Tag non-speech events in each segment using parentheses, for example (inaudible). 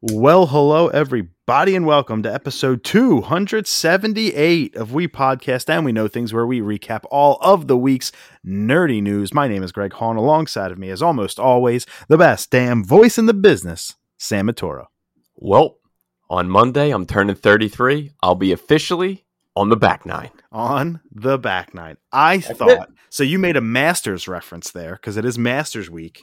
Well, hello, everybody, and welcome to episode 278 of We Podcast and We Know Things, where we recap all of the week's nerdy news. My name is Greg Hahn. Alongside of me, as almost always, the best damn voice in the business, Sam Matoro. Well, on Monday, I'm turning 33. I'll be officially on the back nine. On the back nine. I thought, so you made a Masters reference there because it is Masters week.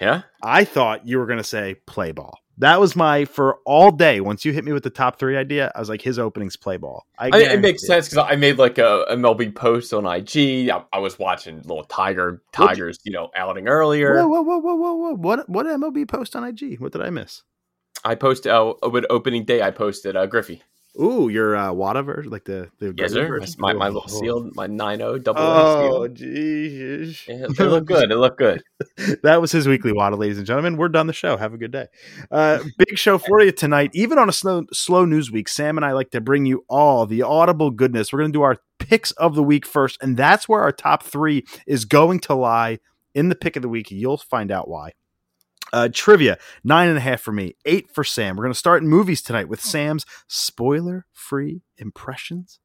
Yeah? I thought you were going to say play ball. That was my for all day. Once you hit me with the top three idea, I was like, his openings play ball. I I, it makes sense because I made like a MLB post on IG. I, I was watching little Tiger Tigers, you know, outing earlier. Whoa, whoa, whoa, whoa, whoa, whoa! What what MLB post on IG? What did I miss? I posted uh, with opening day. I posted uh, Griffey. Ooh, your uh, Wada version, like the the yes, sir. My, my little sealed, my 9 double. Oh, jeez. Yeah, it looked good. It looked good. (laughs) that was his weekly Wada, ladies and gentlemen. We're done the show. Have a good day. Uh, big show for you tonight. Even on a slow slow news week, Sam and I like to bring you all the audible goodness. We're going to do our picks of the week first, and that's where our top three is going to lie in the pick of the week. You'll find out why. Uh, trivia nine and a half for me, eight for Sam. We're going to start in movies tonight with Sam's spoiler free impressions.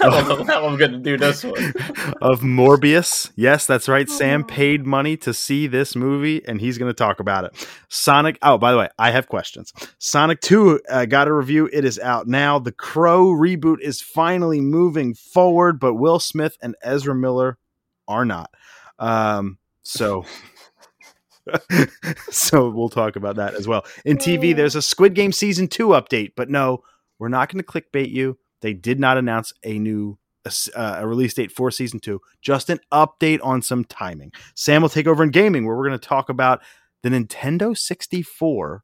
I don't know how I'm going to do this one. (laughs) of Morbius. Yes, that's right. Sam paid money to see this movie, and he's going to talk about it. Sonic. Oh, by the way, I have questions. Sonic 2 uh, got a review. It is out now. The Crow reboot is finally moving forward, but Will Smith and Ezra Miller are not. Um, so. (laughs) (laughs) so we'll talk about that as well. In TV, there's a Squid Game season two update, but no, we're not going to clickbait you. They did not announce a new uh, a release date for season two. Just an update on some timing. Sam will take over in gaming, where we're going to talk about the Nintendo 64,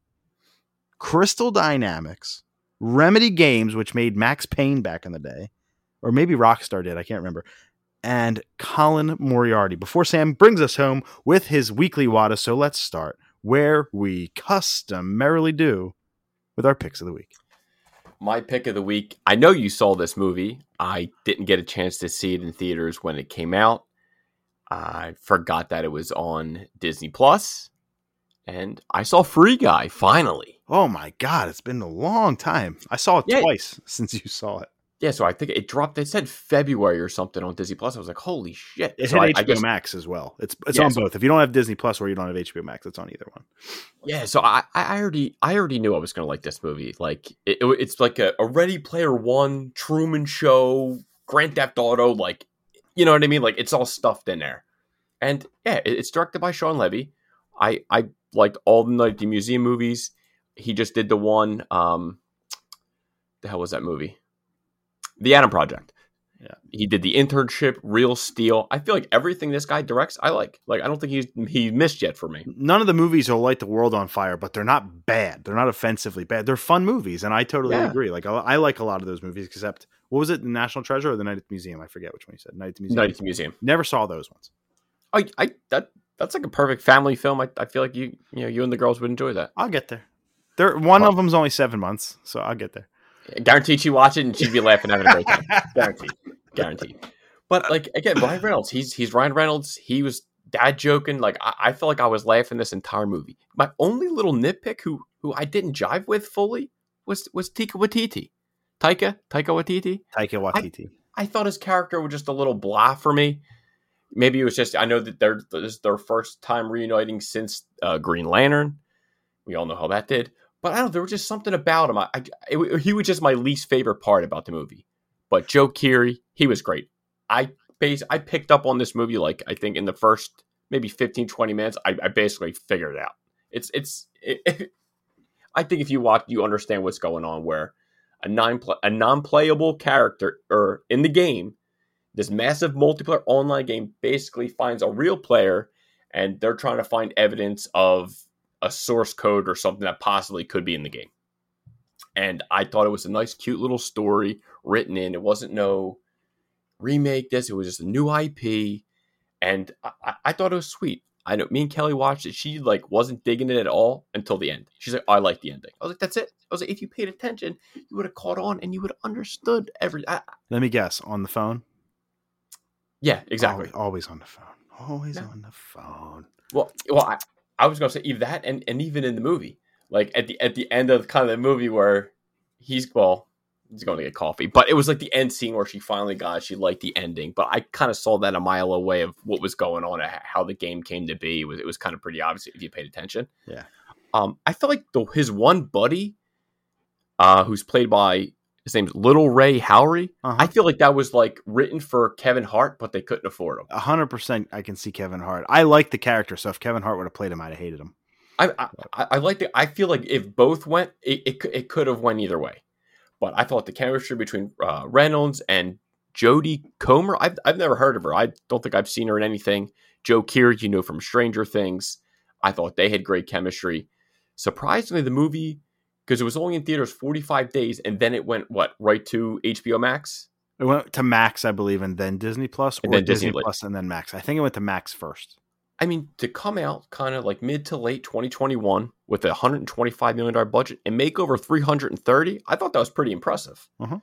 Crystal Dynamics, Remedy Games, which made Max Payne back in the day, or maybe Rockstar did. I can't remember and Colin Moriarty before Sam brings us home with his weekly WADA. So let's start where we customarily do with our picks of the week. My pick of the week. I know you saw this movie. I didn't get a chance to see it in theaters when it came out. I forgot that it was on Disney Plus, and I saw Free Guy finally. Oh my god, it's been a long time. I saw it yeah. twice since you saw it. Yeah, so I think it dropped. It said February or something on Disney Plus. I was like, "Holy shit!" It's so I, HBO I guess, Max as well. It's it's yeah, on so, both. If you don't have Disney Plus or you don't have HBO Max, it's on either one. Yeah, so I, I already I already knew I was going to like this movie. Like it, it's like a, a Ready Player One, Truman Show, Grand Theft Auto. Like you know what I mean? Like it's all stuffed in there. And yeah, it, it's directed by Shawn Levy. I I liked all the like the museum movies. He just did the one. Um, the hell was that movie? The Adam Project. Yeah. He did the internship, Real Steel. I feel like everything this guy directs, I like. Like I don't think he's he missed yet for me. None of the movies will light the world on fire, but they're not bad. They're not offensively bad. They're fun movies, and I totally yeah. agree. Like I, I, like a lot of those movies, except what was it, the National Treasure or the Night at the Museum? I forget which one you said. Night at the Museum. Night at the Museum. Never saw those ones. I, I that that's like a perfect family film. I, I feel like you you know you and the girls would enjoy that. I'll get there. There, one of them's only seven months, so I'll get there. Guaranteed she'd watch it and she'd be laughing, having a great time. Guaranteed. Guaranteed. But like again, Ryan Reynolds, he's he's Ryan Reynolds. He was dad joking. Like I, I felt like I was laughing this entire movie. My only little nitpick who who I didn't jive with fully was was Tika Waititi. Taika? Taika Waititi? Taika Waititi. I, I thought his character was just a little blah for me. Maybe it was just I know that they're this is their first time reuniting since uh, Green Lantern. We all know how that did. But I don't know, there was just something about him. I, I it, he was just my least favorite part about the movie. But Joe Keery, he was great. I base I picked up on this movie like I think in the first maybe 15 20 minutes I, I basically figured it out. It's it's it, (laughs) it, I think if you watch you understand what's going on where a non a non-playable character or in the game this massive multiplayer online game basically finds a real player and they're trying to find evidence of a source code or something that possibly could be in the game. And I thought it was a nice, cute little story written in. It wasn't no remake this, it was just a new IP. And I, I thought it was sweet. I know me and Kelly watched it. She like wasn't digging it at all until the end. She's like, oh, I like the ending. I was like, that's it. I was like, if you paid attention, you would have caught on and you would have understood every. I, Let me guess. On the phone. Yeah, exactly. Always, always on the phone. Always yeah. on the phone. Well, well, I, I was gonna say even that, and and even in the movie, like at the at the end of kind of the movie where he's well, he's going to get coffee, but it was like the end scene where she finally got. She liked the ending, but I kind of saw that a mile away of what was going on, how the game came to be. It was it was kind of pretty obvious if you paid attention. Yeah. Um, I felt like the, his one buddy, uh, who's played by his name's Lil Rel Howery. Uh-huh. I feel like that was like written for Kevin Hart, but they couldn't afford him. hundred percent, I can see Kevin Hart. I like the character, so if Kevin Hart would have played him, I'd have hated him. I I, I like the. I feel like if both went, it it, it could have went either way. But I thought the chemistry between uh, Reynolds and Jodie Comer, I've I've never heard of her. I don't think I've seen her in anything. Joe Keery, you know from Stranger Things. I thought they had great chemistry. Surprisingly, the movie because it was only in theaters 45 days and then it went what right to HBO Max. It went to Max, I believe, and then Disney Plus, or Disney Disney- Plus, and then Max. I think it went to Max first. I mean, to come out kind of like mid to late 2021 with a 125 million dollar budget and make over 330, I thought that was pretty impressive. Uh-huh.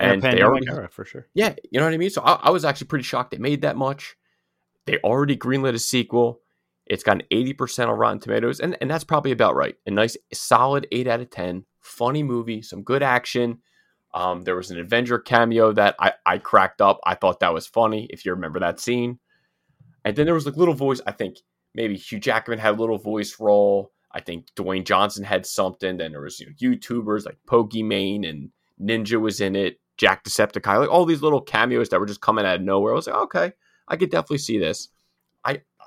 And they already, era for sure. yeah, you know what I mean. So I, I was actually pretty shocked they made that much. They already greenlit a sequel. It's got an 80% on Rotten Tomatoes, and, and that's probably about right. A nice, solid 8 out of 10. Funny movie, some good action. Um, there was an Avenger cameo that I, I cracked up. I thought that was funny, if you remember that scene. And then there was like little voice. I think maybe Hugh Jackman had a little voice role. I think Dwayne Johnson had something. Then there was you know, YouTubers like Pokimane and Ninja was in it. Jacksepticeye, like all these little cameos that were just coming out of nowhere. I was like, okay, I could definitely see this.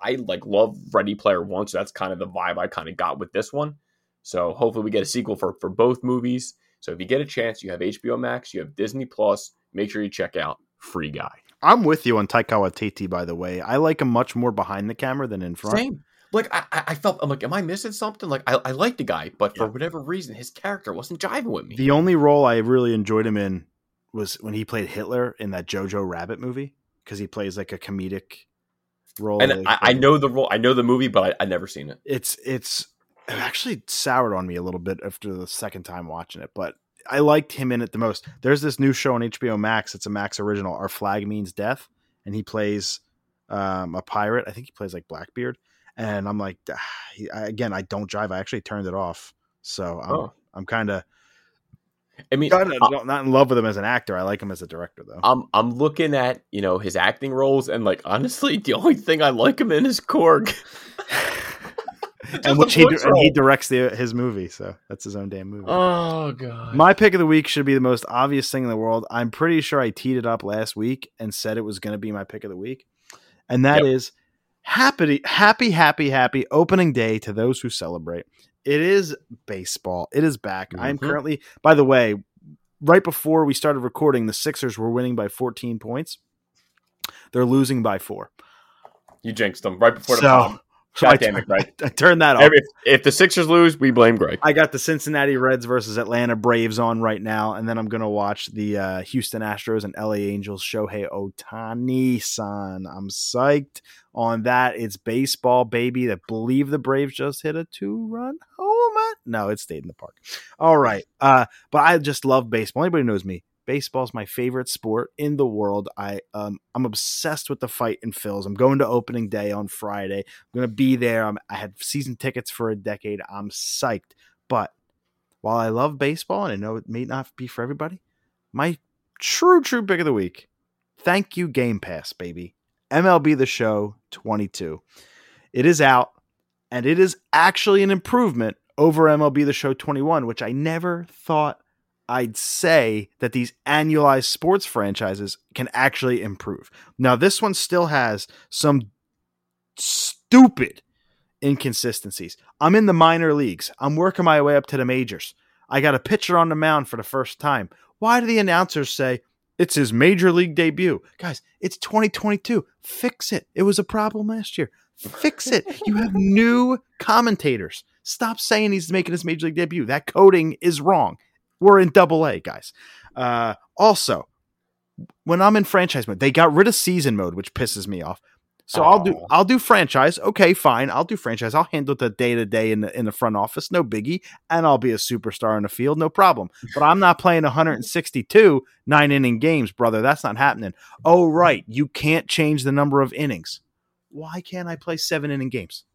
I like love Ready Player One, so that's kind of the vibe I kind of got with this one. So hopefully we get a sequel for for both movies. So if you get a chance, you have HBO Max, you have Disney Plus. Make sure you check out Free Guy. I'm with you on Taika Waititi, by the way. I like him much more behind the camera than in front. Same. Like I, I I felt I'm like, am I missing something? Like I, I like the guy, but for whatever reason, his character wasn't jiving with me. The only role I really enjoyed him in was when he played Hitler in that Jojo Rabbit movie because he plays like a comedic role. and I, I know the role, I know the movie, but I, I never seen it. it's it's it actually soured on me a little bit after the second time watching it, but I liked him in it the most. There's this new show on HBO Max. It's a Max original. Our flag means death, and he plays um, a pirate. I think he plays like Blackbeard, and I'm like, ah, he, I, again, I don't drive. I actually turned it off, so I'm Oh. I'm kind of I mean, uh, not, I- not in love with him as an actor. I like him as a director, though. I'm I'm looking at you know his acting roles, and like honestly, the only thing I like him in is Korg. (laughs) And which he voice and he directs the, his movie, so that's his own damn movie. Oh god. My pick of the week should be the most obvious thing in the world. I'm pretty sure I teed it up last week and said it was going to be my pick of the week, and that is happy, happy, happy, happy opening day to those who celebrate. It is baseball. It is back. I'm Mhm. currently, by the way, right before we started recording, the Sixers were winning by 14 points. They're losing by four. you jinxed them right before the So, pod. So God I, damn it, Greg. (laughs) I turned that off. If, if the Sixers lose, we blame Greg. I got the Cincinnati Reds versus Atlanta Braves on right now, and then I'm gonna watch the uh, Houston Astros and LA Angels. Shohei Ohtani son, I'm psyched on that. It's baseball, baby. I believe the Braves just hit a two run home. No, it stayed in the park. All right, uh, but I just love baseball. Anybody knows me. Baseball's my favorite sport in the world. I um I'm obsessed with the Fightin Phils. I'm going to opening day on Friday. I'm gonna be there. I'm, I had season tickets for a decade. I'm psyched. But while I love baseball and I know it may not be for everybody, my true true pick of the week. Thank you Game Pass, baby. MLB The Show 22. It is out and it is actually an improvement over MLB The Show 21, which I never thought I'd say that these annualized sports franchises can actually improve. Now, this one still has some stupid inconsistencies. I'm in the minor leagues. I'm working my way up to the majors. I got a pitcher on the mound for the first time. Why do the announcers say it's his major league debut? Guys, it's 2022. Fix it. It was a problem last year. Fix it. You have (laughs) new commentators. Stop saying he's making his major league debut. That coding is wrong. We're in double A, guys. Uh, also, when I'm in franchise mode, they got rid of season mode, which pisses me off. So I'll do I'll do franchise. Okay, fine. I'll do franchise. I'll handle the day to day in the in the front office, no biggie, and I'll be a superstar in the field, no problem. But I'm not playing 162 nine inning games, brother. That's not happening. Oh right, you can't change the number of innings. Why can't I play seven inning games?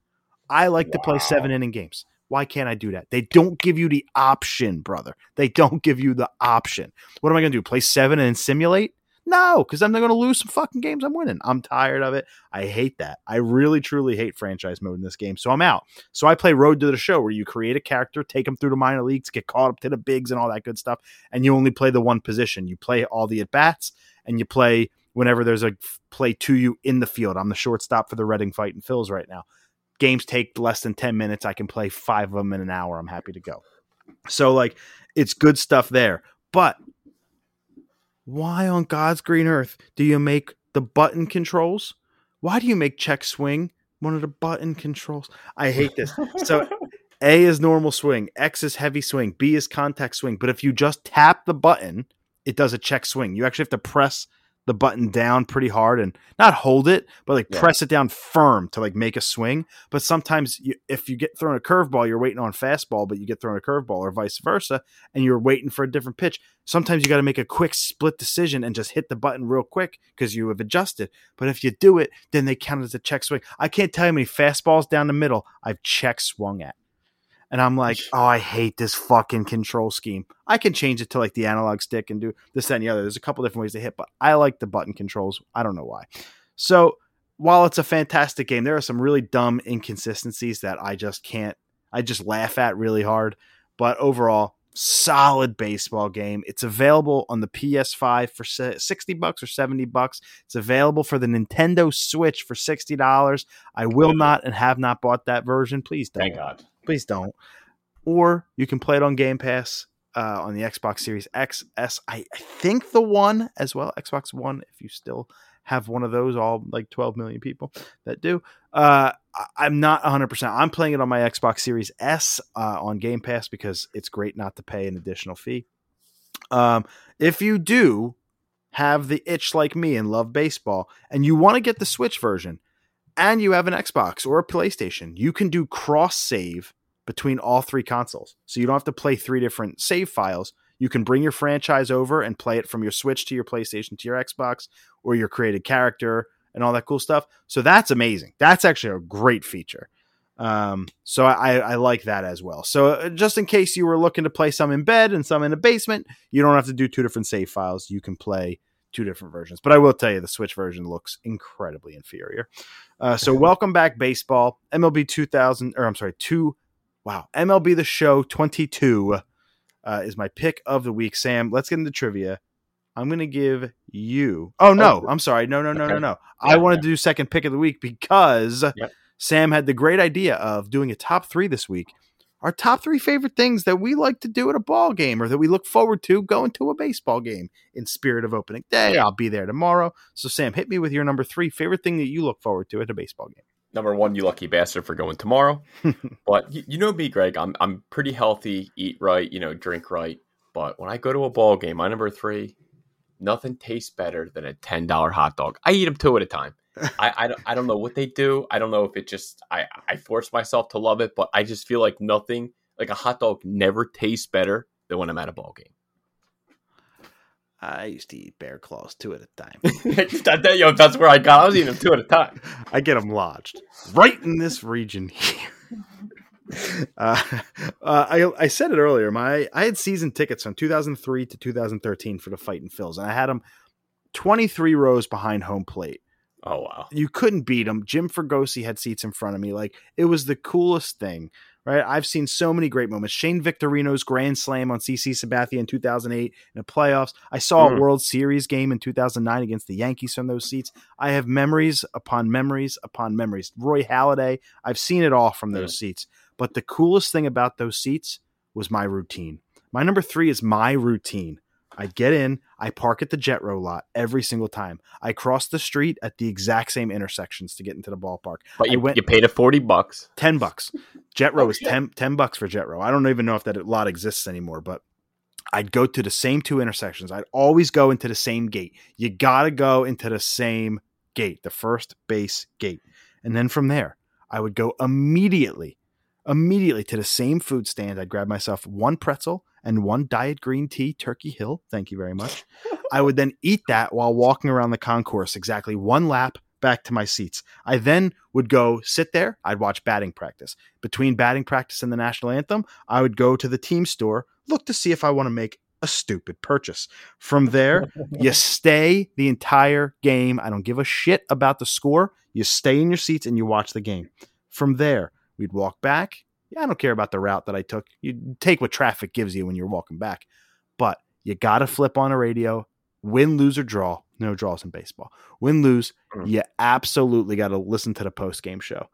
I like wow. to play seven inning games. Why can't I do that? They don't give you the option, brother. They don't give you the option. What am I going to do? Play seven and simulate? No, because I'm not going to lose some fucking games I'm winning. I'm tired of it. I hate that. I really, truly hate franchise mode in this game. So I'm out. So I play Road to the Show, where you create a character, take them through the minor leagues, get caught up to the bigs and all that good stuff, and you only play the one position. You play all the at bats, and you play whenever there's a play to you in the field. I'm the shortstop for the Reading Fighting Phils right now. Games take less than 10 minutes. I can play five of them in an hour. I'm happy to go. So, like, it's good stuff there. But why on God's green earth do you make the button controls? Why do you make check swing one of the button controls? I hate this. So (laughs) A is normal swing, X is heavy swing, B is contact swing. But if you just tap the button, it does a check swing. You actually have to press the button down pretty hard and not hold it, but like yeah. press it down firm to like make a swing. But sometimes you, if you get thrown a curveball, you're waiting on fastball, but you get thrown a curveball or vice versa, and you're waiting for a different pitch. Sometimes you got to make a quick split decision and just hit the button real quick because you have adjusted. But if you do it, then they count it as a check swing. I can't tell you how many fastballs down the middle I've check swung at. And I'm like, oh, I hate this fucking control scheme. I can change it to like the analog stick and do this, that, and the other. There's a couple different ways to hit, but I like the button controls. I don't know why. So while it's a fantastic game, there are some really dumb inconsistencies that I just can't, I just laugh at really hard. But overall, solid baseball game. It's available on the PS5 for 60 bucks or 70 bucks. It's available for the Nintendo Switch for $60. I will not and have not bought that version. Please don't. Thank God. Please don't. Or you can play it on Game Pass uh, on the Xbox Series X, S. I, I think the one as well, Xbox One. If you still have one of those, all like 12 million people that do. Uh, I'm not 100%. I'm playing it on my Xbox Series S uh, on Game Pass because it's great not to pay an additional fee. Um, if you do have the itch like me and love baseball and you want to get the Switch version, and you have an Xbox or a PlayStation, you can do cross save between all three consoles. So you don't have to play three different save files. You can bring your franchise over and play it from your Switch to your PlayStation to your Xbox or your created character and all that cool stuff. So that's amazing. That's actually a great feature. Um, so I, I like that as well. So uh, just in case you were looking to play some in bed and some in a basement, you don't have to do two different save files. You can play two different versions. But I will tell you, the Switch version looks incredibly inferior. Uh, so (laughs) welcome back, baseball. MLB 2000, or I'm sorry, two. Wow, MLB the Show 22 uh, is my pick of the week. Sam, let's get into trivia. I'm going to give you. Oh no, oh. I'm sorry. No, no, no, okay. no, no. Yeah, I wanted yeah. to do second pick of the week because yep. Sam had the great idea of doing a top three this week our top three favorite things that we like to do at a ball game or that we look forward to going to a baseball game in spirit of opening day. I'll be there tomorrow. So, Sam, hit me with your number three favorite thing that you look forward to at a baseball game. Number one, you lucky bastard for going tomorrow. (laughs) but you, you know me, Greg. I'm I'm pretty healthy, eat right, you know, drink right. But when I go to a ball game, my number three, nothing tastes better than a ten dollar hot dog. I eat them two at a time. I, I, I don't know what they do. I don't know if it just I I force myself to love it, but I just feel like nothing like a hot dog never tastes better than when I'm at a ball game. I used to eat bear claws two at a time. (laughs) that, yo, that's where I got. I was eating them two at a time. (laughs) I get them lodged right in this region (laughs) here. Uh, uh, I, I said it earlier. My I had season tickets from 2003 to 2013 for the Fighting Phils, and I had them 23 rows behind home plate. Oh wow! You couldn't beat him. Jim Fregosi had seats in front of me. Like it was the coolest thing, right? I've seen so many great moments. Shane Victorino's grand slam on CC Sabathia in 2008 in the playoffs. I saw mm. a World Series game in 2009 against the Yankees from those seats. I have memories upon memories upon memories. Roy Halladay. I've seen it all from those yeah. seats. But the coolest thing about those seats was my routine. My number three is my routine. I get in, I park at the Jetro lot every single time. I cross the street at the exact same intersections to get into the ballpark. But you, went, you paid a 40 bucks. 10 bucks. Jetro oh, is 10, 10 bucks for Jetro. I don't even know if that lot exists anymore, but I'd go to the same two intersections. I'd always go into the same gate. You got to go into the same gate, the first base gate. And then from there, I would go immediately, immediately to the same food stand. I'd grab myself one pretzel and one diet green tea, Turkey Hill. Thank you very much. I would then (laughs) eat that while walking around the concourse, exactly one lap, back to my seats. I then would go sit there. I'd watch batting practice. Between batting practice and the national anthem, I would go to the team store, look to see if I want to make a stupid purchase. From there, you (laughs) stay the entire game. I don't give a shit about the score. You stay in your seats and you watch the game. From there, we'd walk back. Yeah, I don't care about the route that I took. You take what traffic gives you when you're walking back. But you got to flip on a radio, win, lose, or draw. No draws in baseball. Win, lose, Mm. you absolutely got to listen to the post game show.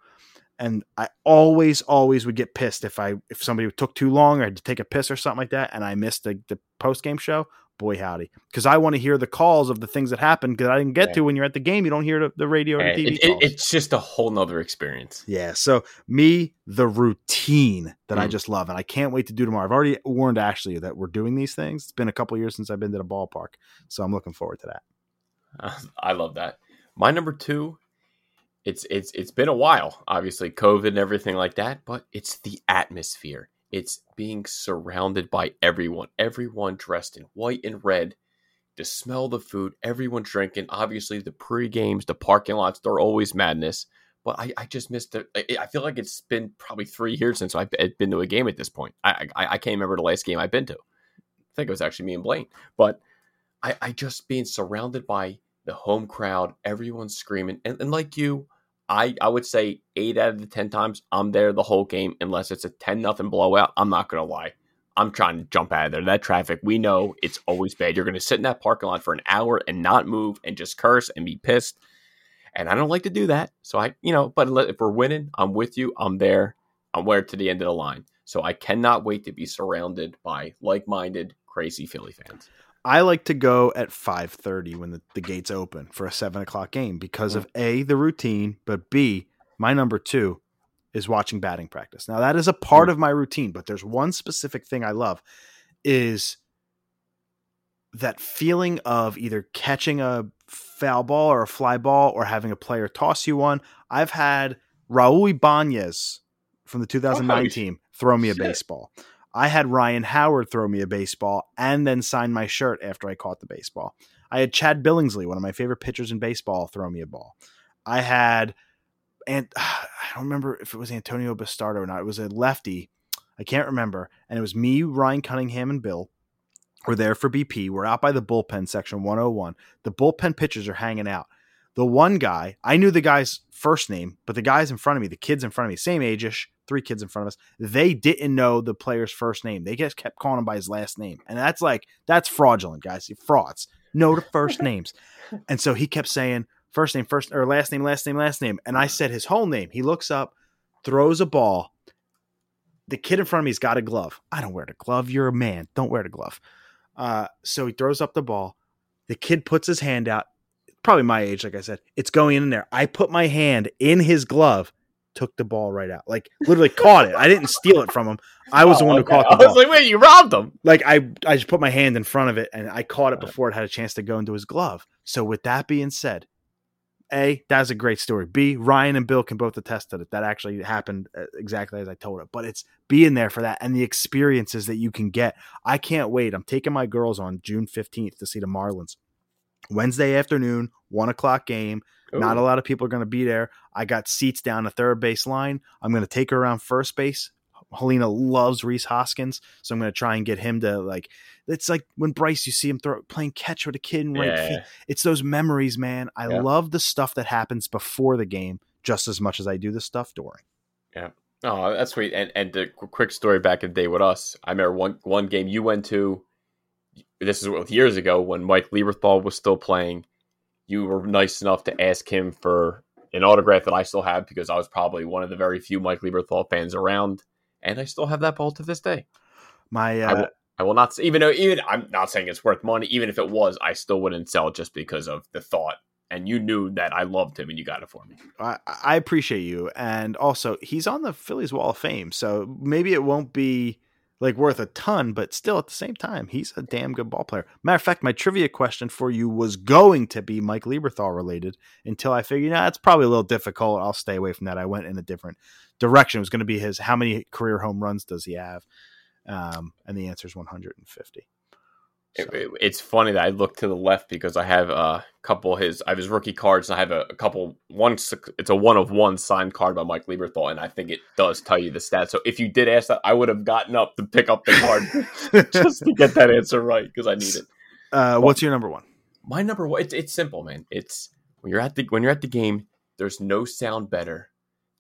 And I always, always would get pissed if I if somebody took too long or I had to take a piss or something like that, and I missed the, the post game show. Boy, howdy, because I want to hear the calls of the things that happened because I didn't get Yeah. to when you're at the game. You don't hear the, the radio or Yeah, the TV it- it- it's just a whole nother experience. Yeah. So me, the routine that I Mm. just love, and I can't wait to do tomorrow. I've already warned Ashley that we're doing these things. It's been a couple years since I've been to the ballpark, so I'm looking forward to that. (laughs) I love that. My number two, it's it's it's been a while, obviously COVID and everything like that, but it's the atmosphere. It's being surrounded by everyone, everyone dressed in white and red. To smell the food, everyone drinking. Obviously, the pre games, the parking lots, they're always madness. But I, I just missed it. I, feel like it's been probably three years since I've been to a game at this point. I, I I can't remember the last game I've been to. I think it was actually me and Blaine. But I, I just being surrounded by the home crowd, everyone screaming, and, and like you, I I would say eight out of the ten times I'm there the whole game, unless it's a ten nothing blowout. I'm not gonna lie, I'm trying to jump out of there. That traffic, we know it's always bad. You're gonna sit in that parking lot for an hour and not move and just curse and be pissed, and I don't like to do that. So I, you know, but if we're winning, I'm with you. I'm there. I'm where to the end of the line. So I cannot wait to be surrounded by like-minded, crazy Philly fans. I like to go at 5:30 when the, the gates open for a seven o'clock game because of a the routine, but b my number two is watching batting practice. Now that is a part Mm. of my routine, but there's one specific thing I love is that feeling of either catching a foul ball or a fly ball or having a player toss you one. I've had Raul Ibanez from the 2009 Oh, team throw me a shit. baseball. I had Ryan Howard throw me a baseball and then sign my shirt after I caught the baseball. I had Chad Billingsley, one of my favorite pitchers in baseball, throw me a ball. I had, and (sighs) I don't remember if it was Antonio Bastardo or not. It was a lefty. I can't remember. And it was me, Ryan Cunningham, and Bill. We're there for BP. We're out by the bullpen section 101. The bullpen pitchers are hanging out. The one guy, I knew the guy's first name, but the guys in front of me, the kids in front of me, same age ish, three kids in front of us, they didn't know the player's first name. They just kept calling him by his last name. And that's like, that's fraudulent, guys. Frauds. Know the (laughs) first names. And so he kept saying, first name, first, or last name, last name, last name. And I said his whole name. He looks up, throws a ball. The kid in front of me's got a glove. I don't wear the glove. You're a man. Don't wear the glove. Uh, so he throws up the ball. The kid puts his hand out. Probably my age, like I said. It's going in there. I put my hand in his glove, took the ball right out. Like literally caught it. I didn't steal it from him. I was the Oh, one who okay. caught the I was ball. like, wait, you robbed him. Like I, I just put my hand in front of it and I caught it before it had a chance to go into his glove. So with that being said, a that's a great story. B Ryan and Bill can both attest to it. That actually happened uh, exactly as I told it. But it's being there for that and the experiences that you can get. I can't wait. I'm taking my girls on June 15th to see the Marlins. Wednesday afternoon, one o'clock game. Not a oh. lot of people are going to be there. I got seats down the third base line. I'm going to take her around first base. Helena loves Rhys Hoskins, so I'm going to try and get him to like. It's like when Bryce, you see him throw, playing catch with a kid in right Yeah. It's those memories, man. I Yeah. love the stuff that happens before the game just as much as I do the stuff during. Yeah. Oh, that's sweet. And and the quick story back in the day with us. I remember one one game you went to. This is years ago when Mike Lieberthal was still playing. You were nice enough to ask him for an autograph that I still have because I was probably one of the very few Mike Lieberthal fans around, and I still have that ball to this day. My I uh, will, I will not, even though even I'm not saying it's worth money. Even if it was, I still wouldn't sell it just because of the thought. And you knew that I loved him, and you got it for me. I, I appreciate you, and also he's on the Phillies Wall of Fame, so maybe it won't be like worth a ton, but still at the same time, he's a damn good ball player. Matter of fact, my trivia question for you was going to be Mike Lieberthal related until I figured, nah, it's probably a little difficult. I'll stay away from that. I went in a different direction. It was going to be his how many career home runs does he have? Um, and the answer is 150. So. It- it- it's funny that I look to the left because I have a couple of his. I have his rookie cards, and I have a, a couple. One, it's a one of one signed card by Mike Lieberthal, and I think it does tell you the stats. So if you did ask that, I would have gotten up to pick up the card (laughs) just to get that answer right because I need it. uh, what's your number one? My number one. It's, it's simple, man. It's when you're at the when you're at the game. There's no sound better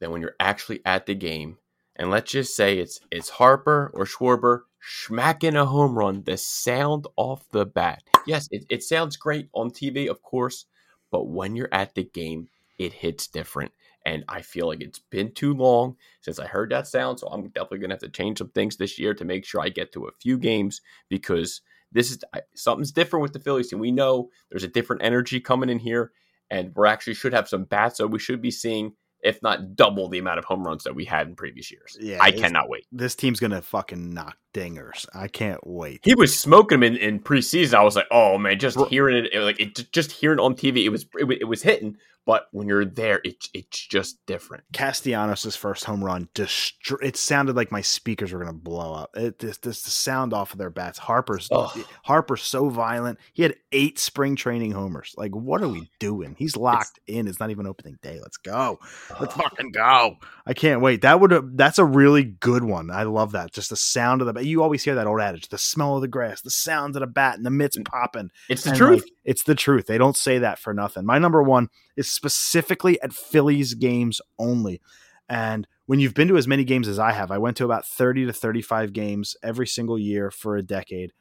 than when you're actually at the game. And let's just say it's it's Harper or Schwarber smacking a home run. The sound off the bat. Yes, it, it sounds great on TV, of course, but when you're at the game, it hits different. And I feel like it's been too long since I heard that sound. So I'm definitely gonna have to change some things this year to make sure I get to a few games because this is something's different with the Phillies team. We know there's a different energy coming in here, and we're actually should have some bats. So we should be seeing, if not double, the amount of home runs that we had in previous years. Yeah, I cannot wait. This team's gonna fucking knock dingers. I can't wait. He was smoking them in, in preseason. I was like, oh man, just hearing it, it like it just hearing it on TV, it was it, it was hitting. But when you're there, it, it's just different. Castellanos' first home run, destro- it sounded like my speakers were gonna blow up. It just, just the sound off of their bats. Harper's Ugh. Harper's so violent. He had eight spring training homers. Like, what are we (sighs) doing? He's locked in. It's not even opening day. Let's go. Let's fucking go. I can't wait. That would that's a really good one. I love that. Just the sound of the You always hear that old adage: the smell of the grass, the sounds of the bat, and the mitts popping. It's the And, truth. like, it's the truth. They don't say that for nothing. My number one is specifically at Phillies games only. And when you've been to as many games as I have, I went to about 30 to 35 games every single year for a decade.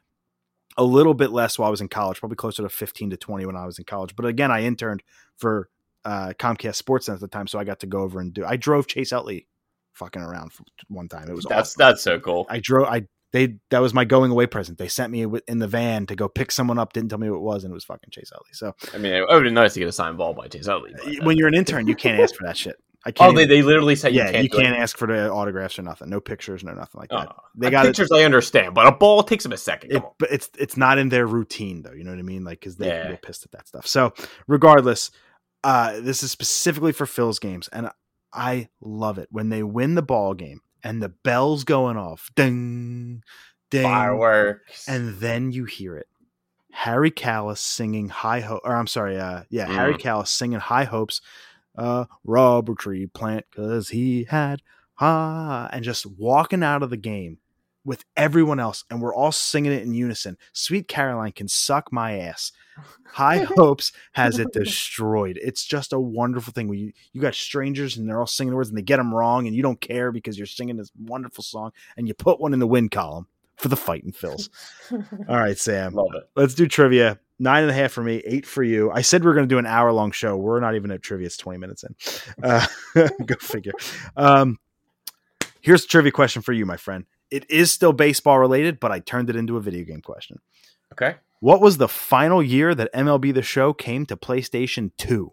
A little bit less while I was in college, probably closer to 15 to 20 when I was in college. But again, I interned for uh, Comcast Sportsnet at the time, so I got to go over and do. I drove Chase Utley fucking around for one time. It was that's awesome. that's so cool. I drove. I they that was my going away present. They sent me in the van to go pick someone up. Didn't tell me who it was, and it was fucking Chase Utley. So I mean, it would have been nice to get a signed ball by Chase Utley. uh, when you're an intern, you can't (laughs) ask for that shit. I can't. oh, they, they literally say yeah, you can't. you can't ask for the autographs or nothing. No pictures, no nothing like that. Oh, They uh, got it. pictures. I understand, but a ball takes them a second. It, but it's it's not in their routine though. You know what I mean? Like because they Yeah. get pissed at that stuff. So regardless, uh, this is specifically for Phil's games, and I love it when they win the ball game and the bells going off, ding, ding, Fireworks. and then you hear it. Harry Kalas singing high hope, or I'm sorry, uh, yeah, Harry Mm. Kalas singing high hopes, uh, rubber tree plant because he had high, and just walking out of the game with everyone else, and we're all singing it in unison. Sweet Caroline can suck my ass. High (laughs) Hopes has it destroyed. It's just a wonderful thing where you, you got strangers and they're all singing the words and they get them wrong and you don't care because you're singing this wonderful song and you put one in the win column for the fighting Phils. (laughs) All right, Sam. Love it. Let's do trivia. Nine and a half for me, eight for you. I said we are going to do an hour long show. We're not even at trivia. It's 20 minutes in. Uh, (laughs) go figure. Um, here's a trivia question for you, my friend. It is still baseball related, but I turned it into a video game question. Okay. What was the final year that MLB The Show came to PlayStation 2?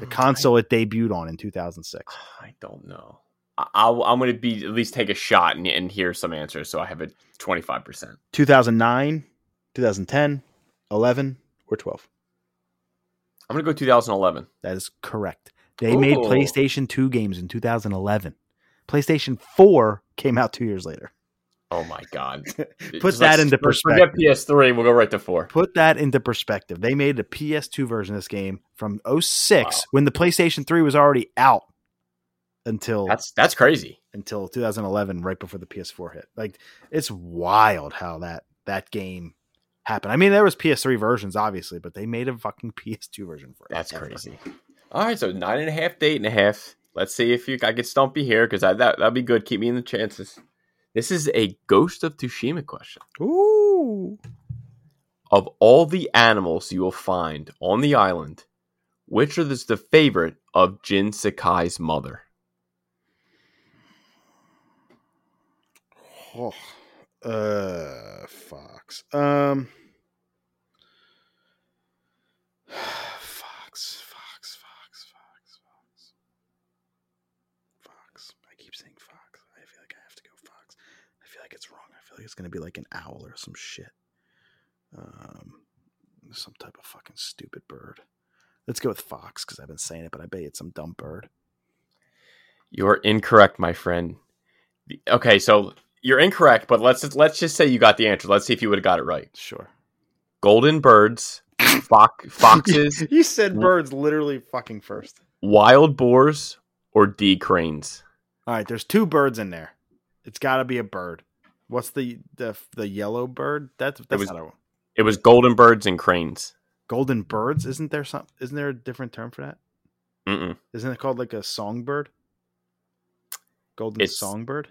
The console it debuted on in 2006. (sighs) I don't know. I, I'm going to be at least take a shot and, and hear some answers. So I have a 25. percent 2009, 2010, 11, or 12? I'm going to go 2011. That is correct. They made PlayStation 2 games in 2011. PlayStation 4 came out two years later. Oh my god! (laughs) Put that into let's Forget perspective. PS3. We'll go right to four. Put that into perspective. They made a PS2 version of this game from 06 Wow. when the PlayStation 3 was already out until That's that's crazy. until 2011 right before the PS4 hit. Like it's wild how that that game happened. I mean there was PS3 versions obviously, but they made a fucking PS2 version for it. That's crazy. All right, so nine and a half to eight and a half. Let's see if you I get stumpy here because that that'd be good. Keep me in the chances. This is a Ghost of Tsushima question. Ooh. Of all the animals you will find on the island, which is the favorite of Jin Sakai's mother? Oh, uh, Fox. Um, Fox, Fox, Fox, Fox, Fox, Fox. I keep saying Fox. I feel like I have to go Fox. I feel like it's wrong. I feel like it's gonna be like an owl or some shit. Um, some type of fucking stupid bird. Let's go with Fox because I've been saying it, but I bet it's some dumb bird. You're incorrect, my friend. Okay, so you're incorrect, but let's just, let's just say you got the answer. Let's see if you would have got it right. Sure. Golden birds, fox, (laughs) foxes, you said birds literally fucking first. wild boars, or D cranes. All right, there's two birds in there. It's got to be a bird. What's the the the yellow bird? That's that's was- not a one. It was golden birds and cranes. golden birds. Isn't there some? Isn't there a different term for that? Mm-mm. Isn't it called like a songbird? Golden It's- songbird.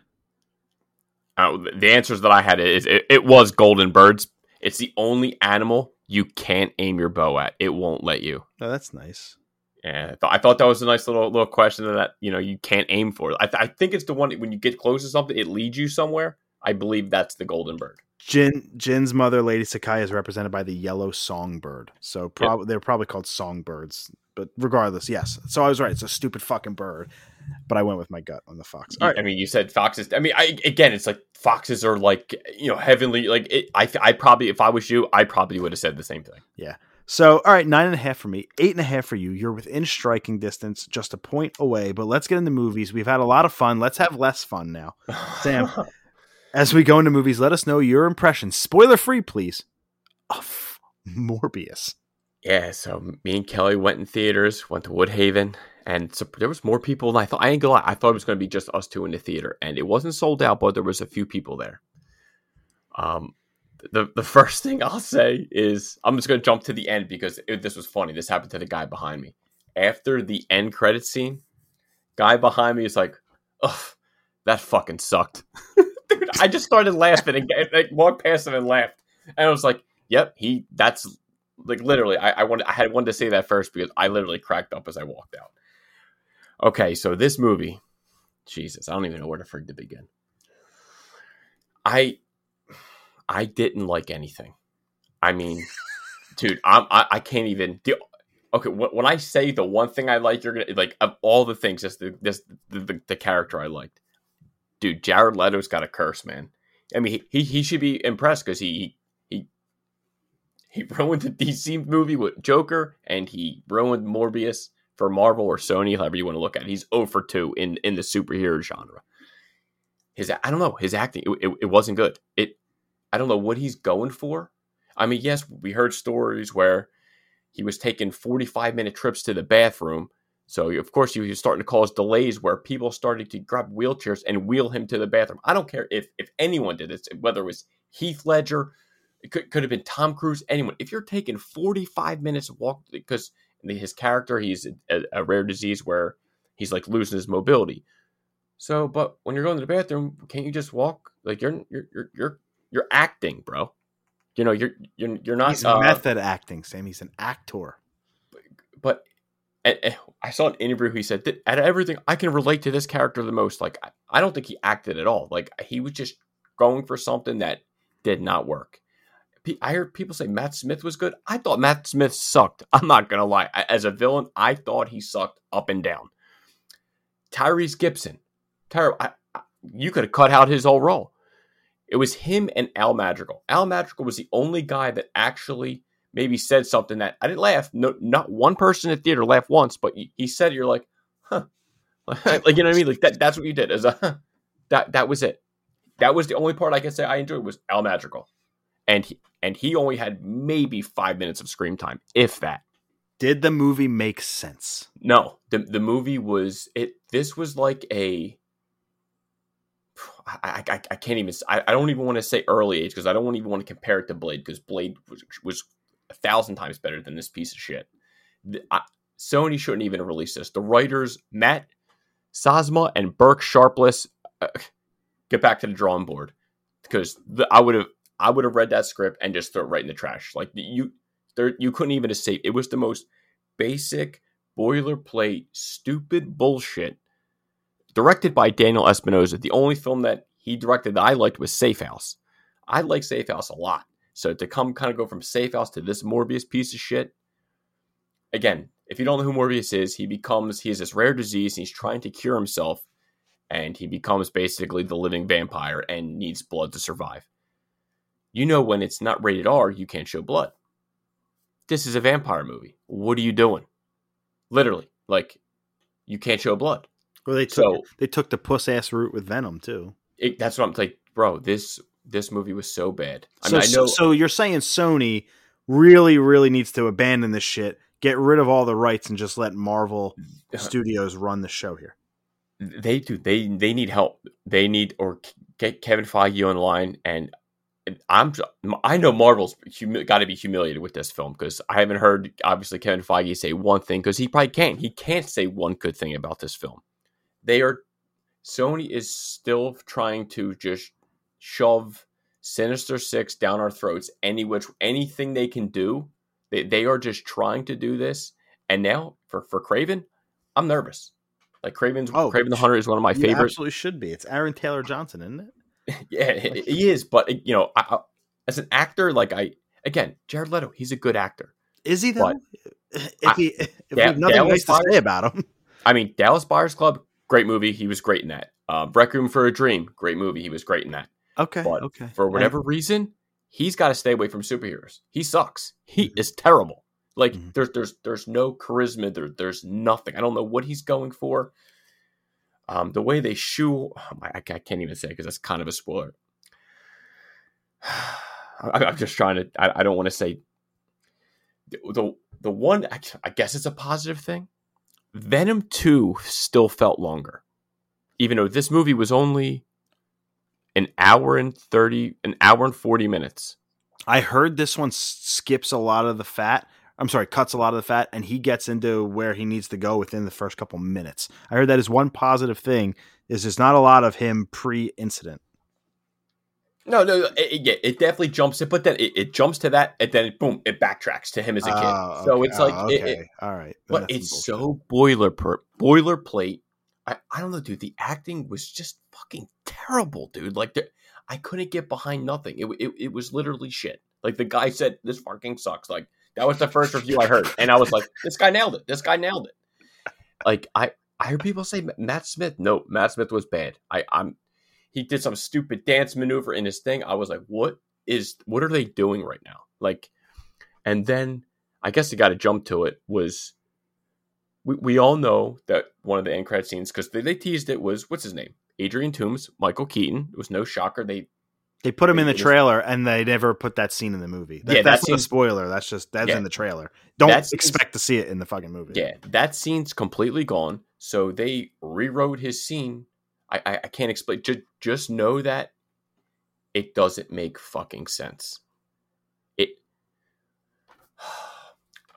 Uh, the answers that I had is it, it was golden birds. It's the only animal you can't aim your bow at. It won't let you. Oh, that's nice. Yeah, I thought, I thought that was a nice little little question that you know you can't aim for. I, th- I think it's the one when you get close to something, it leads you somewhere. I believe that's the golden bird. Jin Jin's mother, Lady Sakai, is represented by the yellow songbird. So prob- they're probably called songbirds. But regardless, yes. So I was right. It's a stupid fucking bird. But I went with my gut on the fox. All right. I mean, you said foxes. I mean, I, again, it's like foxes are like you know heavenly. Like it, I, I probably if I was you, I probably would have said the same thing. Yeah. So, all right, nine and a half for me, eight and a half for you. You're within striking distance, just a point away. But let's get into movies. We've had a lot of fun. Let's have less fun now. Sam. (laughs) As we go into movies, let us know your impressions, spoiler free, please, of Morbius. Yeah, so me and Kelly went in theaters, went to Woodhaven, and so there was more people than I thought. I ain't gonna lie, I thought it was gonna be just us two in the theater, and it wasn't sold out, but there was a few people there. Um, the the (laughs) first thing I'll say is I'm just gonna jump to the end because it, this was funny. This happened to the guy behind me. After the end credit scene, guy behind me is like, "Ugh, that fucking sucked." (laughs) Dude, I just started laughing and like, walked past him and laughed, and I was like, "Yep, he that's like literally I, I wanted I had wanted to say that first because I literally cracked up as I walked out. Okay, so this movie, Jesus, I don't even know where to to begin. I I didn't like anything. I mean, dude, I'm, I I can't even. The, okay, when, when I say the one thing I like, you're gonna like of all the things, just the this the, the, the character I liked. Dude, Jared Leto's got a curse, man. I mean, he he should be impressed because he he he (laughs) ruined the DC movie with Joker, and he ruined Morbius for Marvel or Sony, however you want to look at it. He's 0 for 2 in, in the superhero genre. His I don't know, his acting, it, it, it wasn't good. It I don't know what he's going for. I mean, yes, we heard stories where he was taking 45 minute trips to the bathroom. So, of course, he was starting to cause delays where people started to grab wheelchairs and wheel him to the bathroom. I don't care if, if anyone did this, whether it was Heath Ledger, it could, could have been Tom Cruise, anyone. If you're taking 45 minutes to walk, because his character, he's a, a rare disease where he's like losing his mobility. So, but when you're going to the bathroom, can't you just walk? Like you're you're you're you're, you're acting, bro. You know, you're you're you're not He's uh, method acting, Sam. He's an actor. but and I saw an interview. He said that of everything, I can relate to this character the most. Like I, don't think he acted at all. Like he was just going for something that did not work. I heard people say Matt Smith was good. I thought Matt Smith sucked. (laughs) I'm not gonna lie. As a villain, I thought he sucked up and down. Tyrese Gibson, Tyre, I, I, you could have cut out his whole role. It was him and Al Madrigal. Al Madrigal was the only guy that actually maybe said something that I didn't laugh. No, not one person in the theater laughed once, but he, said, "You're like, huh." (laughs) like you know what I mean? Like that. That's what you did. As a huh. that that was it. That was the only part I can say I enjoyed was Al Madrigal, and he, and he only had maybe five minutes of screen time, if that. Did the movie make sense? No, the the movie was it. This was like a. I, I, I can't even. I, I don't even want to say early age because I don't even want to compare it to Blade because Blade was, was a thousand times better than this piece of shit. The, I, Sony shouldn't even release this. The writers Matt Sazama and Burke Sharpless uh, get back to the drawing board because the, I would have I would have read that script and just throw it right in the trash. Like you, there you couldn't even saved. It was the most basic boilerplate, stupid bullshit. Directed by Daniel Espinosa. The only film that he directed that I liked was Safe House. I like Safe House a lot. So to come kind of go from Safe House to this Morbius piece of shit. Again, if you don't know who Morbius is, he becomes he has this rare disease and he's trying to cure himself, and he becomes basically the living vampire and needs blood to survive. You know when it's not rated R, you can't show blood. This is a vampire movie. What are you doing? Literally, like you can't show blood. Well, they took So they took the puss ass route with Venom too. it, that's what I'm like. bro, this this movie was so bad. I so, mean, I know. so you're saying Sony really, really needs to abandon this shit, get rid of all the rights, and just let Marvel (laughs) Studios run the show here. they do. They they need help. They need or get Kevin Feige online. And I'm I know Marvel's humi- got to be humiliated with this film because I haven't heard obviously Kevin Feige say one thing because he probably can't. He can't say one good thing about this film. They are Sony is still trying to just shove Sinister Six down our throats any which anything they can do. They they are just trying to do this. And now for for Kraven, I'm nervous. Like Kraven's Oh, Kraven the Hunter is one of my You favorite. absolutely should be. It's Aaron Taylor Johnson, isn't it? (laughs) yeah, he he is. But you know, I, I, as an actor, like I again, Jared Leto, he's a good actor. Is he though? But- If I- he, (laughs) if we Da- have nothing Dallas nice to Buyers- say about him, (laughs) I mean, Dallas Buyers Club, great movie. He was great in that. Uh, Requiem for a Dream, great movie. He was great in that. Okay, But okay. For whatever reason, he's got to stay away from superheroes. He sucks. He is terrible. Like Mhm. there's there's there's no charisma. There there's nothing. I don't know what he's going for. Um, the way they shoe, oh my, I, I can't even say because that's kind of a spoiler. (sighs) I, I'm just trying to. I, I don't want to say the, the the one. I, I guess it's a positive thing. Venom Two still felt longer, even though this movie was only an hour and thirty, an hour and forty minutes. I heard this one skips a lot of the fat. I'm sorry, cuts a lot of the fat, and he gets into where he needs to go within the first couple minutes. I heard that is one positive thing. Is there's not a lot of him pre-incident. No, no, it, it, yeah, it definitely jumps it, but then it, it jumps to that, and then it, boom, it backtracks to him as a kid. Oh, so okay. it's like, Oh, okay, it, all right, Then but it's bullshit. so boiler per, boilerplate. I, I don't know, dude. The acting was just fucking terrible, dude. Like, I couldn't get behind nothing. It, it it was literally shit. Like the guy said, "This fucking sucks." Like that was the first review I heard, and I was like, "This guy nailed it. This guy nailed it." Like I I heard people say Matt Smith. No, Matt Smith was bad. I I'm he did some stupid dance maneuver in his thing. I was like, "What is? What are they doing right now?" Like, and then I guess the got to jump to it was we, we all know that one of the end credit scenes because they, they teased it was what's his name Adrian Toomes Michael Keaton it was no shocker they They put him in the trailer, and they never put that scene in the movie. That, Yeah, that's that not a spoiler. That's just that's Yeah. in the trailer. Don't That expect to see it in the fucking movie. yeah that scene's completely gone so they rewrote his scene I I, I can't explain just just know that it doesn't make fucking sense it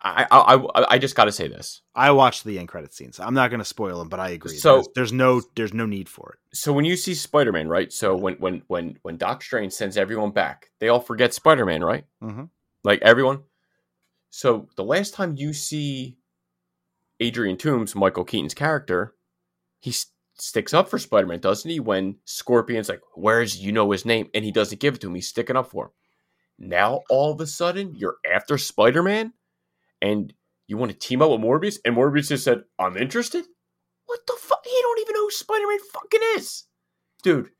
I I I, just got to say this I watched the end credit scenes. I'm not going to spoil them, but I agree. So- there's, there's no there's no need for it. so when you see Spider-Man, right? So when when when when Doc Strange sends everyone back, they all forget Spider-Man, right? Mhm. Like everyone. So the last time you see Adrian Toomes, Michael Keaton's character, he s- sticks up for Spider-Man, doesn't he? When Scorpion's like, "Where's you know his name?" and he doesn't give it to him, he's sticking up for him. Now all of a sudden, you're after Spider-Man, and you want to team up with Morbius, and Morbius just said, "I'm interested." What the fuck? He don't even know who Spider-Man fucking is, dude.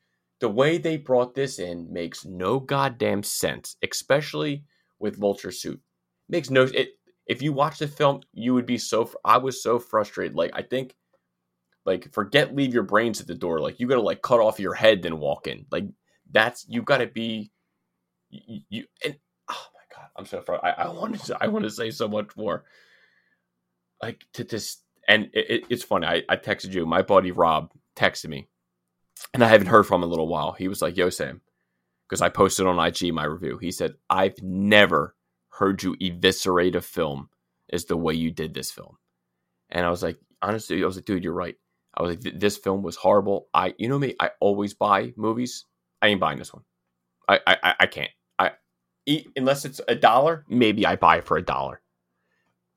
The way they brought this in makes no goddamn sense, especially with Vulture suit. Makes no. It, if you watch the film, you would be so. I was so frustrated. Like I think, like forget leave your brains at the door. Like you got to like cut off your head then walk in. Like that's you got to be. You, you and I'm so frustrated. I, I wanted to. I want to say so much more. Like to this, and it, it, it's funny. I, I texted you. My buddy Rob texted me, and I haven't heard from him in a little while. He was like, "Yo, Sam," because I posted on IG my review. He said, "I've never heard you eviscerate a film as the way you did this film," and I was like, honestly, I was like, "Dude, you're right." I was like, "This film was horrible." I, you know me, I always buy movies. I ain't buying this one. I, I- I can't. Unless it's a dollar, maybe I buy it for a dollar.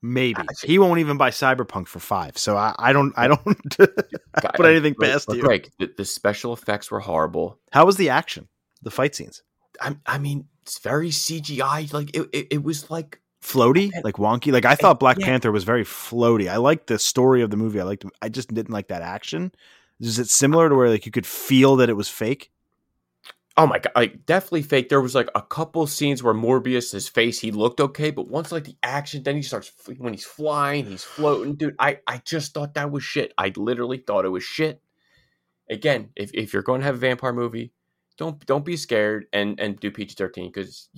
Maybe he won't even buy Cyberpunk for five. So I, I don't I don't (laughs) put anything But- past but you. Greg, the, the special effects were horrible. How was the action? The fight scenes I, I mean, it's very CGI. Like it, it, it was like floaty, like wonky. Like I thought Black yeah. Panther was very floaty. I liked the story of the movie. I liked. I just didn't like that action. Is it similar to where like you could feel that it was fake? Oh my god, like definitely fake. There was like a couple scenes where Morbius, his face, he looked okay, but once like the action, then he starts when he's flying, he's floating, dude. I I just thought that was shit. I literally thought it was shit. Again, if if you're going to have a vampire movie, don't don't be scared and and do PG thirteen because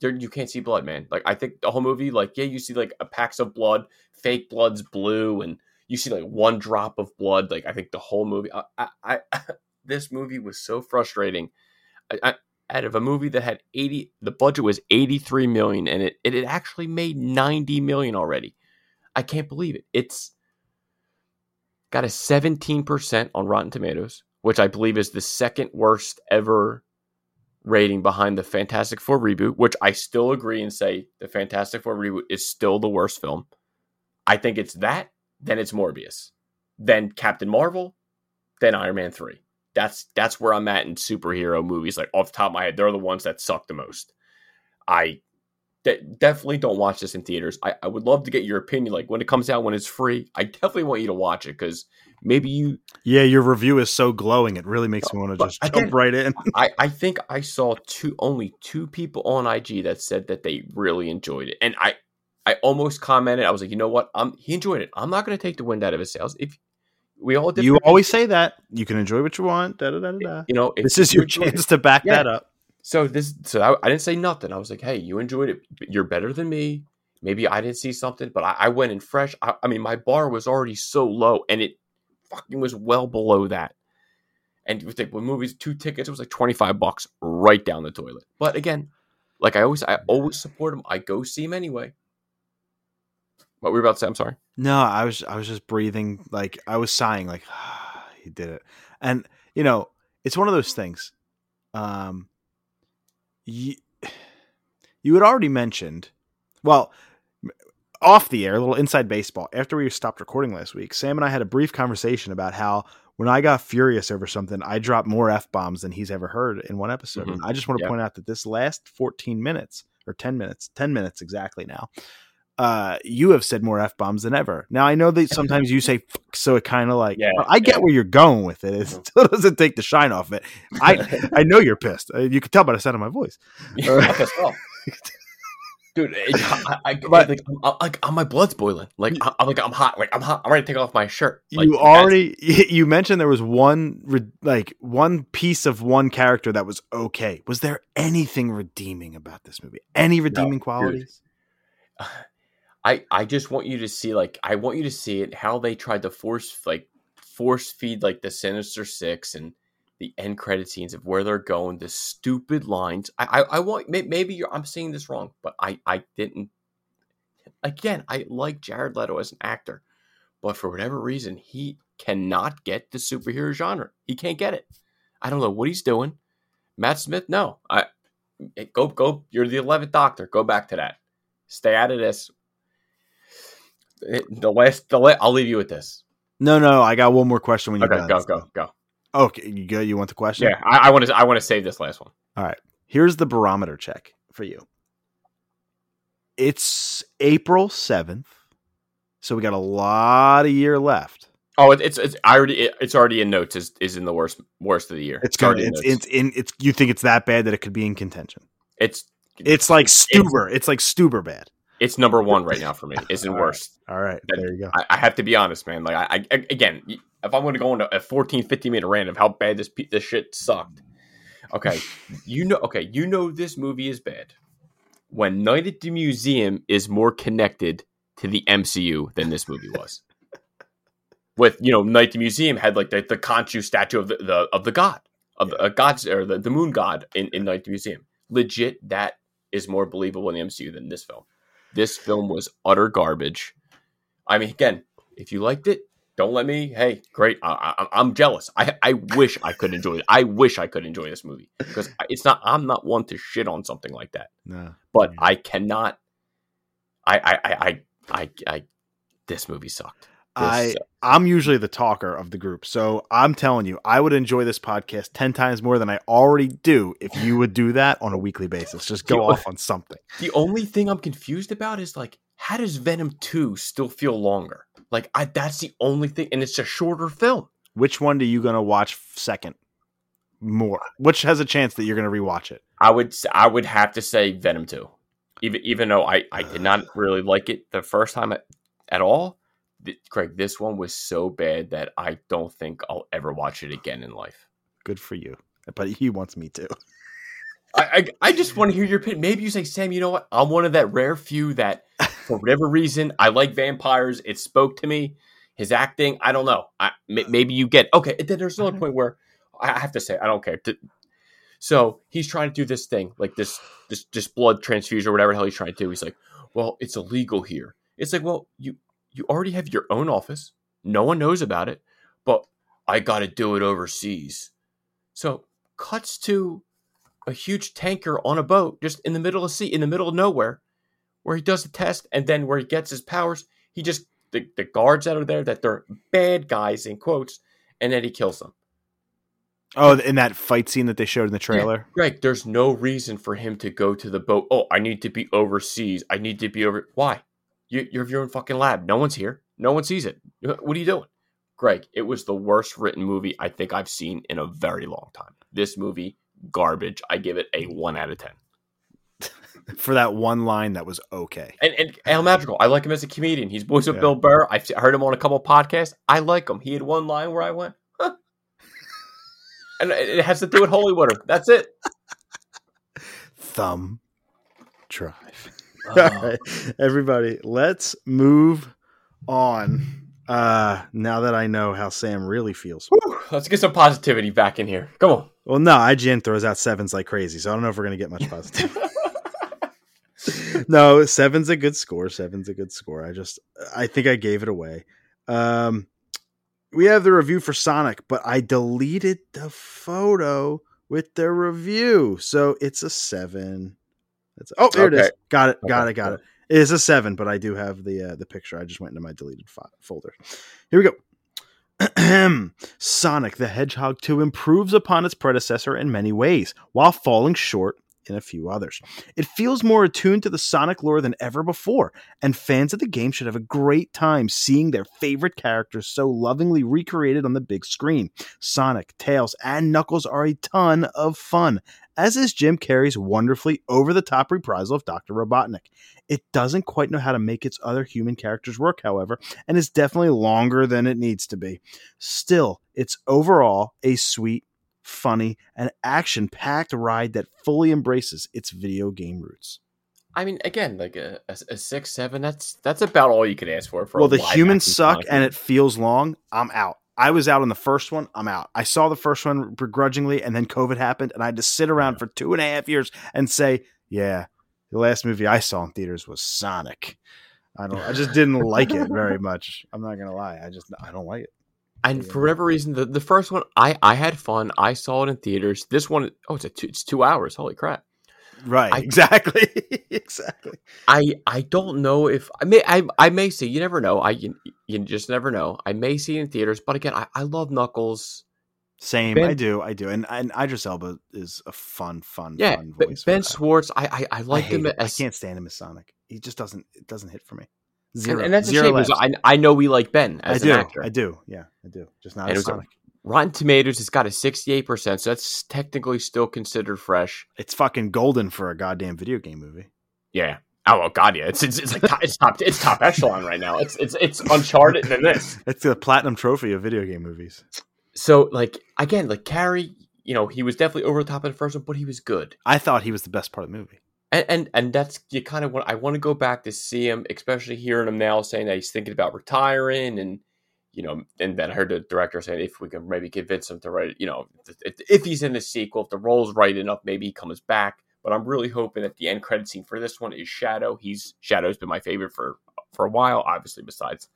you can't see blood, man. Like I think the whole movie, like yeah, you see like a packs of blood, fake blood's blue, and you see like one drop of blood. Like I think the whole movie, I, I, I (laughs) this movie was so frustrating. I, I, out of a movie that had 80 the budget was 83 million and it, it, it actually made 90 million already. I can't believe it. It's got a 17% on rotten tomatoes which i believe is the second worst ever rating behind the fantastic four reboot which i still agree and say the fantastic four reboot is still the worst film. I think it's that then it's morbius then captain marvel then iron man 3 that's that's where I'm at in superhero movies. Like off the top of my head, they're the ones that suck the most. I de- definitely don't watch this in theaters. I, I would love to get your opinion. Like when it comes out when it's free, I definitely want you to watch it because maybe you. Yeah, your review is so glowing. It really makes oh, me want to just jump right in. (laughs) I I think I saw two only two people on IG that said that they really enjoyed it, and I I almost commented. I was like, you know what? I'm he enjoyed it. I'm not going to take the wind out of his sails. If we all you always say that you can enjoy what you want. Da, da, da, da. You know, this is your chance to back yeah. that up. So this, so I, I, didn't say nothing. I was like, hey, you enjoyed it. You're better than me. Maybe I didn't see something, but I, I went in fresh. I, I, mean, my bar was already so low, and it fucking was well below that. And with the movies, two tickets, it was like twenty five bucks right down the toilet. But again, like I always, I always support them. I go see them anyway. What were you about to say? I'm sorry. No, I was I was just breathing like I was sighing like ah, (sighs) he did it. And you know, it's one of those things. Um you (sighs) you had already mentioned well off the air, a little inside baseball. After we stopped recording last week, Sam and I had a brief conversation about how when I got furious over something, I dropped more f bombs than he's ever heard in one episode. Mm-hmm. And I just want to yep. point out that this last 14 minutes or 10 minutes, 10 minutes exactly now, uh, you have said more f bombs than ever. Now I know that sometimes you say so it kind of like yeah, I get yeah. where you're going with it. It mm-hmm. still doesn't take the shine off it. I I know you're pissed. Uh, you can tell by the sound of my voice. Yeah, Dude, I, I, but, like, I, like, my blood's boiling. Like, I, am like, I'm hot. Like, I'm hot. I'm ready to take off my shirt. Like, you already, (laughs) you mentioned there was one, like, one piece of one character that was okay. Was there anything redeeming about this movie? Any redeeming no, qualities? Dude. (laughs) I I just want you to see like I want you to see it how they tried to force like force feed like the Sinister Six and the end credit scenes of where they're going, the stupid lines. I I, I want maybe I'm saying this wrong, but I I didn't. Again, I like Jared Leto as an actor, but for whatever reason, he cannot get the superhero genre. He can't get it. I don't know what he's doing. Matt Smith, no. I eh, go go. You're the eleventh Doctor. Go back to that. Stay out of this the last, the last, I'll leave you with this. No, no, I got one more question when you're okay, done. Go, go, go. Okay, you go. You want the question? Yeah, I, I want to. I want to save this last one. All right. Here's the barometer check for you. It's April seventh, so we got a lot of year left. Oh, it's it's I already it, it's already in notes is is in the worst worst of the year. It's, it's already it's, in it's in it's you think it's that bad that it could be in contention. It's it's like Stuber. It's, it's like Stuber bad it's number one right now for me. Isn't (laughs) worst. All right, there you go. I, I, have to be honest, man. Like I, I again, if I'm going to go into a 14, 15 minute rant of how bad this this shit sucked. Okay, (laughs) you know. Okay, you know this movie is bad when Night at the Museum is more connected to the MCU than this movie was. (laughs) With you know, Night at the Museum had like the, the Khonshu statue of the, the of the god of the uh, gods or the, the moon god in, in Night at the Museum. Legit, that is more believable in the MCU than this film. This film was utter garbage. I mean, again, if you liked it, don't let me. Hey, great. I, am jealous. I, I wish I could enjoy it. I wish I could enjoy this movie because it's not. I'm not one to shit on something like that. No, but I cannot. I I I I, I, I this movie sucked. I I'm usually the talker of the group, so I'm telling you, I would enjoy this podcast ten times more than I already do if you would do that on a weekly basis. Just go off on something. The only thing I'm confused about is like, how does Venom Two still feel longer? Like, I that's the only thing, and it's a shorter film. Which one are you gonna watch second? More, which has a chance that you're gonna rewatch it. I would I would have to say Venom Two, even even though I I did not (sighs) really like it the first time at, at all Craig, this one was so bad that I don't think I'll ever watch it again in life. Good for you. but he wants me to. I, I, I just want to hear your opinion. Maybe you say, Sam, you know what? I'm one of that rare few that, for (laughs) whatever reason, I like vampires. It spoke to me. His acting, I don't know. I, maybe you get okay. Then there's another mm-hmm. point where I have to say, I don't care. So he's trying to do this thing, like this, this, this blood transfusion or whatever the hell he's trying to do. He's like, well, it's illegal here. It's like, well, you, you already have your own office. No one knows about it, but I got to do it overseas. So cuts to a huge tanker on a boat just in the middle of sea, in the middle of nowhere, where he does the test, and then where he gets his powers, he just the, the guards that are there that they're bad guys in quotes, and then he kills them. Oh, in that fight scene that they showed in the trailer. Yeah, Greg, there's no reason for him to go to the boat. Oh, I need to be overseas. I need to be over. Why? You, you're your own fucking lab. No one's here. No one sees it. Uh, what are you doing? Greg, it was the worst written movie I think I've seen in a very long time. This movie garbage. I give it a one out of ten. (laughs) For that one line, that was okay. And, and Al Madrigal, I like him as a comedian. He's voice of yeah. Bill Burr. I've heard him on a couple podcasts. I like him. He had one line where I went, huh. and it has to do with Holy Water. That's it. (laughs) Thumb drive. Right, (laughs) everybody, let's move on. Uh, now that I know how Sam really feels, Whew, let's get some positivity back in here. Come on. Well, no, IGN throws out sevens like crazy, so I don't know if we're gonna get much (laughs) positivity. no, seven's a good score. Seven's a good score. I just, I think I gave it away. Um, we have the review for Sonic, but I deleted the photo with the review, so it's a seven. It's oh, there okay. it is. Got it. Got okay. it. Got it. It is a seven, but I do have the uh, the picture. I just went into my deleted fo- folder. Here we go. (clears throat) Sonic the Hedgehog 2 improves upon its predecessor in many ways, while falling short in a few others. It feels more attuned to the Sonic lore than ever before, and fans of the game should have a great time seeing their favorite characters so lovingly recreated on the big screen. Sonic, Tails, and Knuckles are a ton of fun, as is Jim Carrey's wonderfully over the top reprisal of Dr. Robotnik. It doesn't quite know how to make its other human characters work, however, and is definitely longer than it needs to be. Still, it's overall a sweet funny, and action packed ride that fully embraces its video game roots. I mean, again, like a, a, a, six, seven. That's that's about all you could ask for. for well, the humans suck, and it feels long. I'm out. I was out on the first one. I'm out. I saw the first one begrudgingly, and then COVID happened, and I had to sit around for two and a half years and say, "Yeah, the last movie I saw in theaters was Sonic." I don't. I just didn't like it very (laughs) much. I'm not gonna lie. I just I don't like it. And for whatever reason, the, the first one, I, I had fun. I saw it in theaters. This one, oh, it's a two, it's two hours. Holy crap! Right, I, (laughs) exactly, exactly. I I don't know if I may I, I may see. You never know. I you, you just never know. I may see in theaters, but again, I, I love Knuckles. Same, ben, I do, I do, and and Idris Elba is a fun, fun, yeah. Fun voice Ben Schwartz, I I, I like him. As, I can't stand him as Sonic. He just doesn't. It doesn't hit for me. Zero. And, and that's Zero a shame I, I know we like Ben as I do. an actor. I do. Yeah, I do. Just not as Sonic. Rotten Tomatoes has got a 68%, so that's technically still considered fresh. It's fucking golden for a goddamn video game movie. Yeah. Oh well, god, yeah. It's it's, it's like top, it's top it's top echelon right now. It's it's it's Uncharted than this. (laughs) It's the platinum trophy of video game movies. So like again, like Carrey, you know, he was definitely over the top of the first one, but he was good. I thought he was the best part of the movie and and, and that's you kind of want I want to go back to see him, especially hearing him now saying that he's thinking about retiring, and you know, and then I heard the director saying if we can maybe convince him to write, you know, if, if he's in the sequel, if the role's right enough, maybe he comes back. But I'm really hoping that the end credit scene for this one is Shadow. He's Shadow's been my favorite for for a while, obviously besides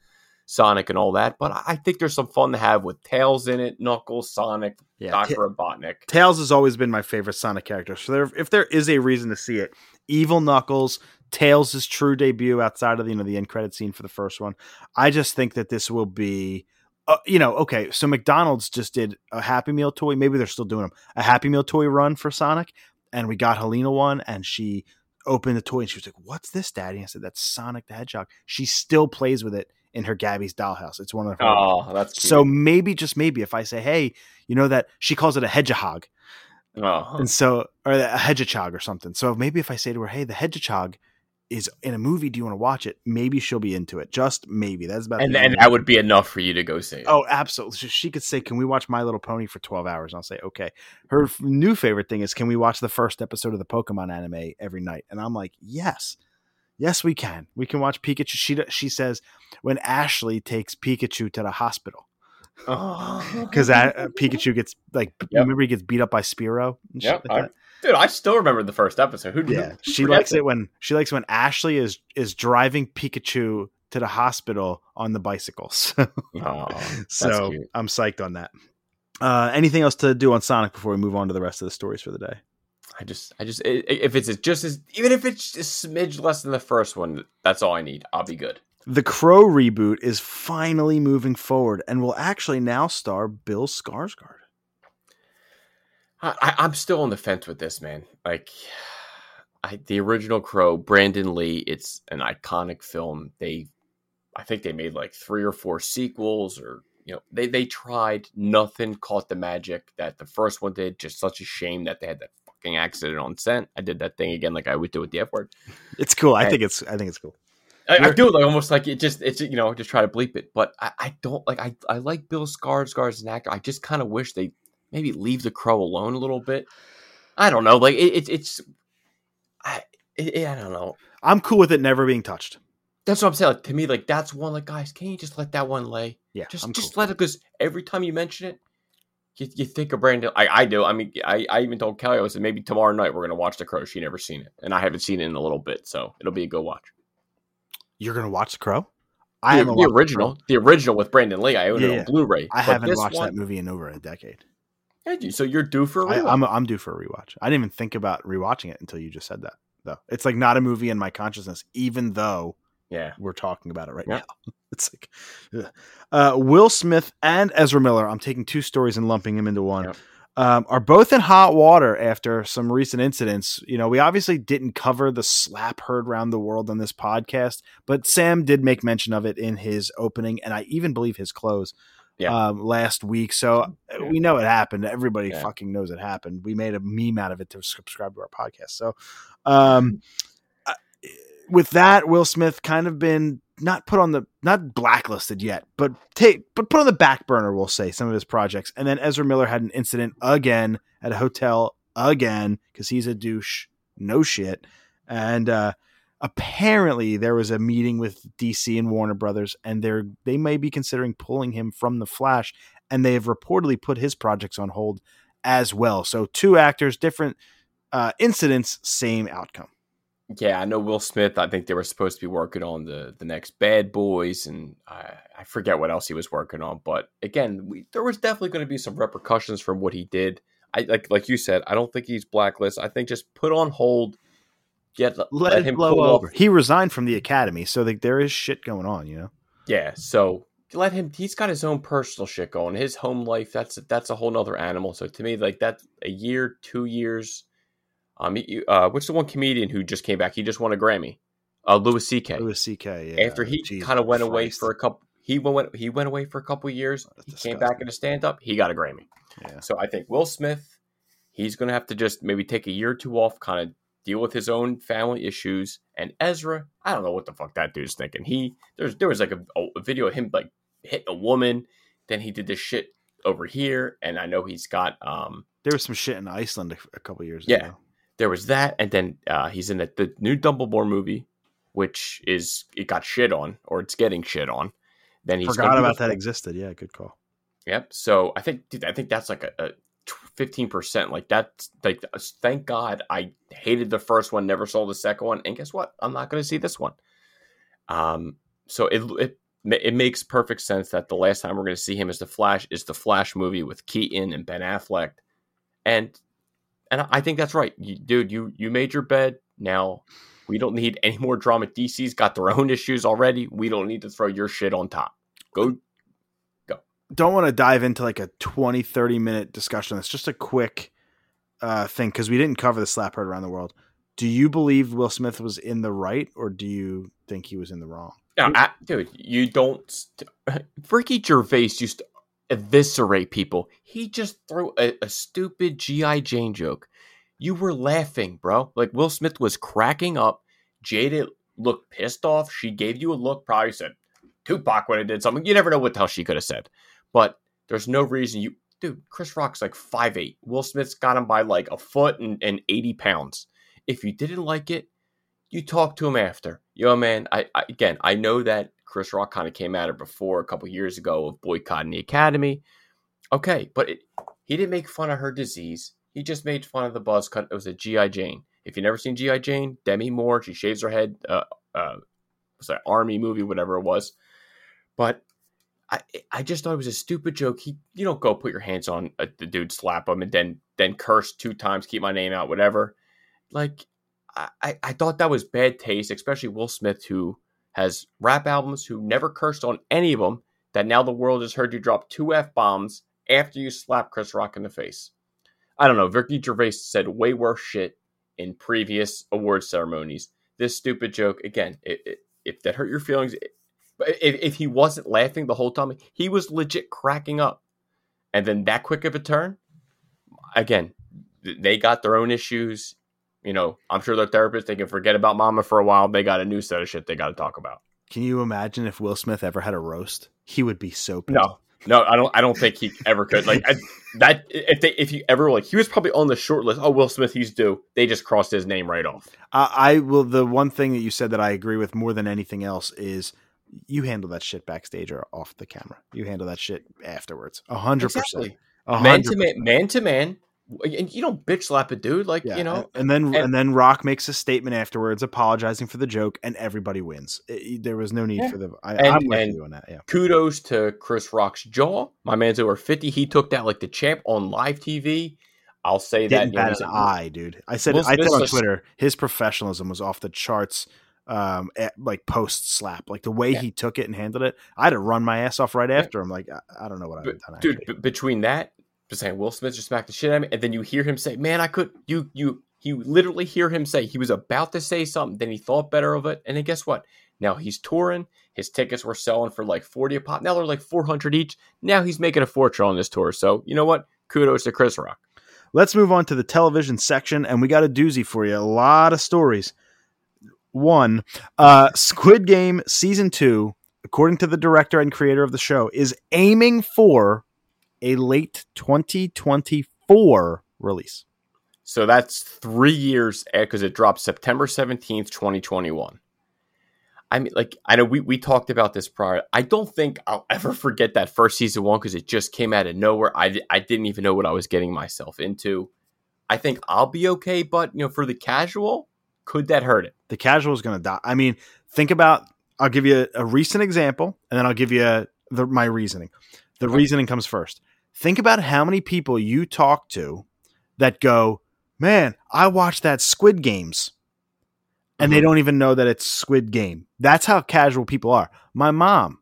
Sonic and all that. But I think there's some fun to have with Tails in it, Knuckles, Sonic, yeah, Doctor Robotnik. Tails has always been my favorite Sonic character. So there, if there is a reason to see it, Evil Knuckles, Tails' true debut outside of the, you know the end credit scene for the first one. I just think that this will be. Uh, you know, okay, so McDonald's just did a Happy Meal toy. Maybe they're still doing them. A Happy Meal toy run for Sonic, and we got Helena one, and she opened the toy and she was like, "What's this, Daddy?" And I said, "That's Sonic the Hedgehog." She still plays with it in her Gabby's dollhouse. It's one of her. Oh, that's cute. so maybe just maybe if I say, hey, you know that she calls it a hedgehog, oh. and so or a hedgehog or something. So maybe if I say to her, hey, the hedgehog is in a movie, do you want to watch it? Maybe she'll be into it. Just maybe. That's about and and that would be enough for you to go see. it. Oh, absolutely. She- She could say, "Can we watch My Little Pony for twelve hours?" And I'll say, "Okay." Her f- new favorite thing is, "Can we watch the first episode of the Pokemon anime every night?" And I'm like, "Yes, yes, we can. We can watch Pikachu." She she says when Ashley takes Pikachu to the hospital (laughs) because uh, Pikachu gets like b- Yep. remember he gets beat up by Spearow. And shit Yep, like I- dude, I still remember the first episode. Who yeah. She likes it when she likes when Ashley is is driving Pikachu to the hospital on the bicycles. (laughs) Oh, so cute. I'm psyched on that. Uh, anything else to do on Sonic before we move on to the rest of the stories for the day? I just, I just, if it's just as, even if it's a smidge less than the first one, that's all I need. I'll be good. The Crow reboot is finally moving forward and will actually now star Bill Skarsgård. I, I'm still on the fence with this, man. Like, (sighs) I, the original Crow, Brandon Lee. It's an iconic film. They, I think they made like three or four sequels, or you know, they they tried. Nothing caught the magic that the first one did. Just such a shame that they had that fucking accident on set. I did that thing again, like I would do with the F word. It's cool. I think it's I think it's cool. I, I do like almost like it just it's you know just try to bleep it, but I, I don't like I I like Bill Skarsgård as an actor. I just kind of wish they maybe leave the crow alone a little bit. I don't know, like it, it it's I it, I don't know. I'm cool with it never being touched. That's what I'm saying. Like, to me, like that's one like guys, can you just let that one lay? Yeah, Just I'm just cool. let it because every time you mention it. You, you think of Brandon? I, I do. I mean, I, I even told Kelly I said maybe tomorrow night we're gonna watch The Crow. She never seen it, and I haven't seen it in a little bit, so it'll be a good watch. You're gonna watch The Crow? I the, the original, the original with Brandon Lee. I own Yeah, it yeah. on Blu-ray. I haven't watched that movie in over a decade. You- so you're due for a I, rewatch. I'm I'm due for a rewatch. I didn't even think about rewatching it until you just said that. Though it's like not a movie in my consciousness, even though yeah, we're talking about it right now. (laughs) It's like uh, Will Smith and Ezra Miller. I'm taking two stories and lumping them into one. Yep. Um, are both in hot water after some recent incidents. You know, we obviously didn't cover the slap heard around the world on this podcast, but Sam did make mention of it in his opening, and I even believe his close Yeah. um, last week. So uh, Yeah. we know it happened. Everybody Yeah. fucking knows it happened. We made a meme out of it to subscribe to our podcast. So, um, uh, with that, Will Smith kind of been not put on the not blacklisted yet, but take but put on the back burner. We'll say some of his projects, and then Ezra Miller had an incident again at a hotel again because he's a douche. No shit, and uh, apparently there was a meeting with DC and Warner Brothers, and they're they may be considering pulling him from the Flash, and they have reportedly put his projects on hold as well. So two actors, different uh, incidents, same outcome. yeah. I know Will Smith. I think they were supposed to be working on the the next Bad Boys, and I, I forget what else he was working on. But again, we, there was definitely going to be some repercussions from what he did. I like like you said. I don't think he's blacklisted. I think just put on hold. Get Let, let, him blow cool over. off. He resigned from the academy, so like, there is shit going on. You know. Yeah, so let him. He's got his own personal shit going. His home life. That's that's a whole nother animal. So to me, like that, a year, two years. Um, uh, what's the one comedian who just came back? He just won a Grammy. Uh, Louis C.K. Louis C.K. Yeah, After he kind of went away for a couple, he went he went away for a couple years. That's He came back disgusting. in a stand up. He got a Grammy. Yeah. So I think Will Smith, he's going to have to just maybe take a year or two off, kind of deal with his own family issues. And Ezra, I don't know what the fuck that dude's thinking. He there's there was like a, a video of him like hitting a woman. Then he did this shit over here, and I know he's got um. There was some shit in Iceland a, a couple years yeah, ago. there was that, and then uh, he's in the, the new Dumbledore movie, which is it got shit on or it's getting shit on. Then he's forgot about that existed. Yeah, good call. Yep. So I think dude, I think that's like a, a 15%. Like that's like thank God I hated the first one, never saw the second one, and guess what? I'm not going to see this one. Um so it it it makes perfect sense that the last time we're going to see him as the Flash is the Flash movie with Keaton and Ben Affleck. And and I think that's right. You, dude, you you made your bed. Now we don't need any more drama. DC's got their own issues already. We don't need to throw your shit on top. Go don't want to dive into like a 20 30 minute discussion it's just a quick uh thing because we didn't cover the slap heard around the world do you believe will smith was in the right or do you think he was in the wrong No, I, dude, you don't. (laughs) Ricky Gervais used to eviscerate people. He just threw a, a stupid GI Jane joke. You were laughing, bro. Like Will Smith was cracking up. Jada looked pissed off. She gave you a look, probably said Tupac when I did something. You never know what the hell she could have said. But there's no reason you dude, Chris Rock's like five eight. Will Smith's got him by like a foot and, and 80 pounds. If you didn't like it, you talk to him after. Yo, man, I, I again I know that Chris Rock kind of came at her before a couple years ago of boycotting the academy. Okay, but it, he didn't make fun of her disease. He just made fun of the buzz cut. It was a GI Jane. If you've never seen GI Jane, Demi Moore, she shaves her head. Uh, uh, was that army movie, whatever it was. But I, I just thought it was a stupid joke. He, you don't go put your hands on a, the dude, slap him, and then then curse two times, keep my name out, whatever. Like, I, I thought that was bad taste, especially Will Smith, who has rap albums, who never cursed on any of them. That now the world has heard you drop two f bombs after you slap Chris Rock in the face. I don't know. Ricky Gervais said way worse shit in previous award ceremonies. This stupid joke again. It, it, if that hurt your feelings, if, if he wasn't laughing the whole time, he was legit cracking up. And then that quick of a turn, again, they got their own issues. You know, I'm sure their therapist, they can forget about mama for a while. They got a new set of shit they got to talk about. Can you imagine if Will Smith ever had a roast? He would be so pissed. No, no, I don't. I don't think he ever could. Like I, that, if they, if you ever like, he was probably on the short list. Oh, Will Smith, he's due. They just crossed his name right off. Uh, I will. The one thing that you said that I agree with more than anything else is you handle that shit backstage or off the camera. You handle that shit afterwards. A hundred percent. Man to man, man to man. And you don't bitch slap a dude like yeah, you know. And then and, and, then Rock makes a statement afterwards, apologizing for the joke, and everybody wins. It, there was no need yeah. for the. I, am with you on that. Yeah. Kudos to Chris Rock's jaw. My man's over fifty. He took that like the champ on live TV. I'll say Didn't that. Bat an eye, dude. I said I said on Twitter, his professionalism was off the charts um at, like post slap like the way yeah. he took it and handled it i had to run my ass off right after i'm like i, I don't know what i've done dude b- between that just saying will smith just smacked the shit out of me and then you hear him say man i could you you you literally hear him say he was about to say something then he thought better of it and then guess what? Now he's touring his tickets were selling for like 40 a pop now they're like 400 each now he's making a fortune on this tour so you know what? Kudos to chris rock. Let's move on to the television section and we got a doozy for you a lot of stories one, uh, Squid Game season two, according to the director and creator of the show, is aiming for a late 2024 release. So that's three years because it dropped September 17th, 2021. I mean, like, I know we, we talked about this prior. I don't think I'll ever forget that first season one because it just came out of nowhere. I, I didn't even know what I was getting myself into. I think I'll be okay, but, you know, for the casual, could that hurt it? The casual is going to die. I mean, think about. I'll give you a, a recent example, and then I'll give you a, the, my reasoning. The okay. reasoning comes first. Think about how many people you talk to that go, "Man, I watched that Squid Games," and mm-hmm. they don't even know that it's Squid Game. That's how casual people are. My mom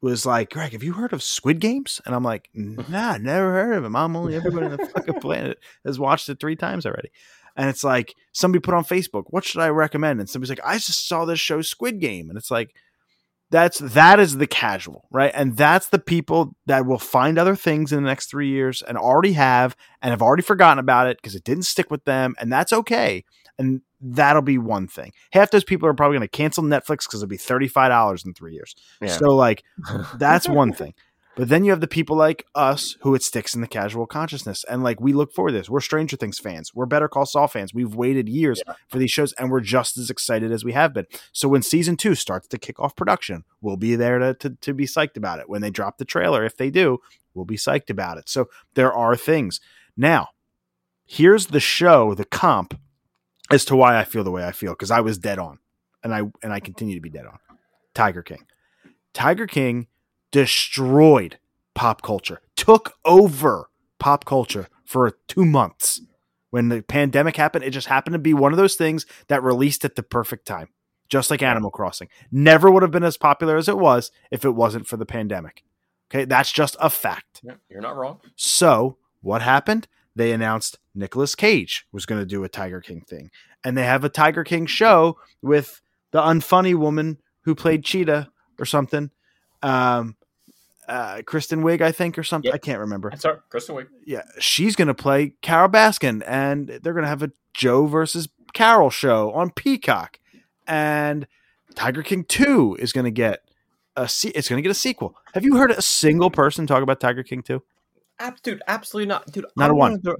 was like, Greg, have you heard of Squid Games? And I'm like, Nah, never heard of it. Mom, only everybody on the (laughs) fucking planet has watched it three times already and it's like somebody put on Facebook, what should I recommend? And somebody's like, I just saw this show Squid Game. And it's like, that's that is the casual, right? And that's the people that will find other things in the next three years and already have and have already forgotten about it because it didn't stick with them, and that's okay. And that'll be one thing. Half those people are probably going to cancel Netflix because it'll be thirty five dollars in three years. Yeah. So like, (laughs) that's one thing. But then you have the people like us who it sticks in the casual consciousness. And like we look for this. We're Stranger Things fans. We're Better Call Saul fans. We've waited years yeah. for these shows and we're just as excited as we have been. So when season two starts to kick off production, we'll be there to, to, to be psyched about it. When they drop the trailer, if they do, we'll be psyched about it. So there are things. Now, here's the show, the comp, as to why I feel the way I feel, because I was dead on. And I and I continue to be dead on. Tiger King. Tiger King destroyed pop culture, took over pop culture for two months. When the pandemic happened, it just happened to be one of those things that released at the perfect time, just like Animal Crossing. Never would have been as popular as it was if it wasn't for the pandemic. Okay, that's just a fact. Yeah, you're not wrong. So, what happened? They announced Nicolas Cage was going to do a Tiger King thing. And they have a Tiger King show with the unfunny woman who played Cheetah or something. Um, uh, Kristen Wiig, I think, or something. Yep. I can't remember. That's her, Kristen Wiig. Yeah, she's going to play Carole Baskin, and they're going to have a Joe versus Carol show on Peacock. and Tiger King Two is going to get a se- it's going to get a sequel. Have you heard a single person talk about Tiger King Two? Ab- dude, absolutely not, dude. Not I'm a one. Of the,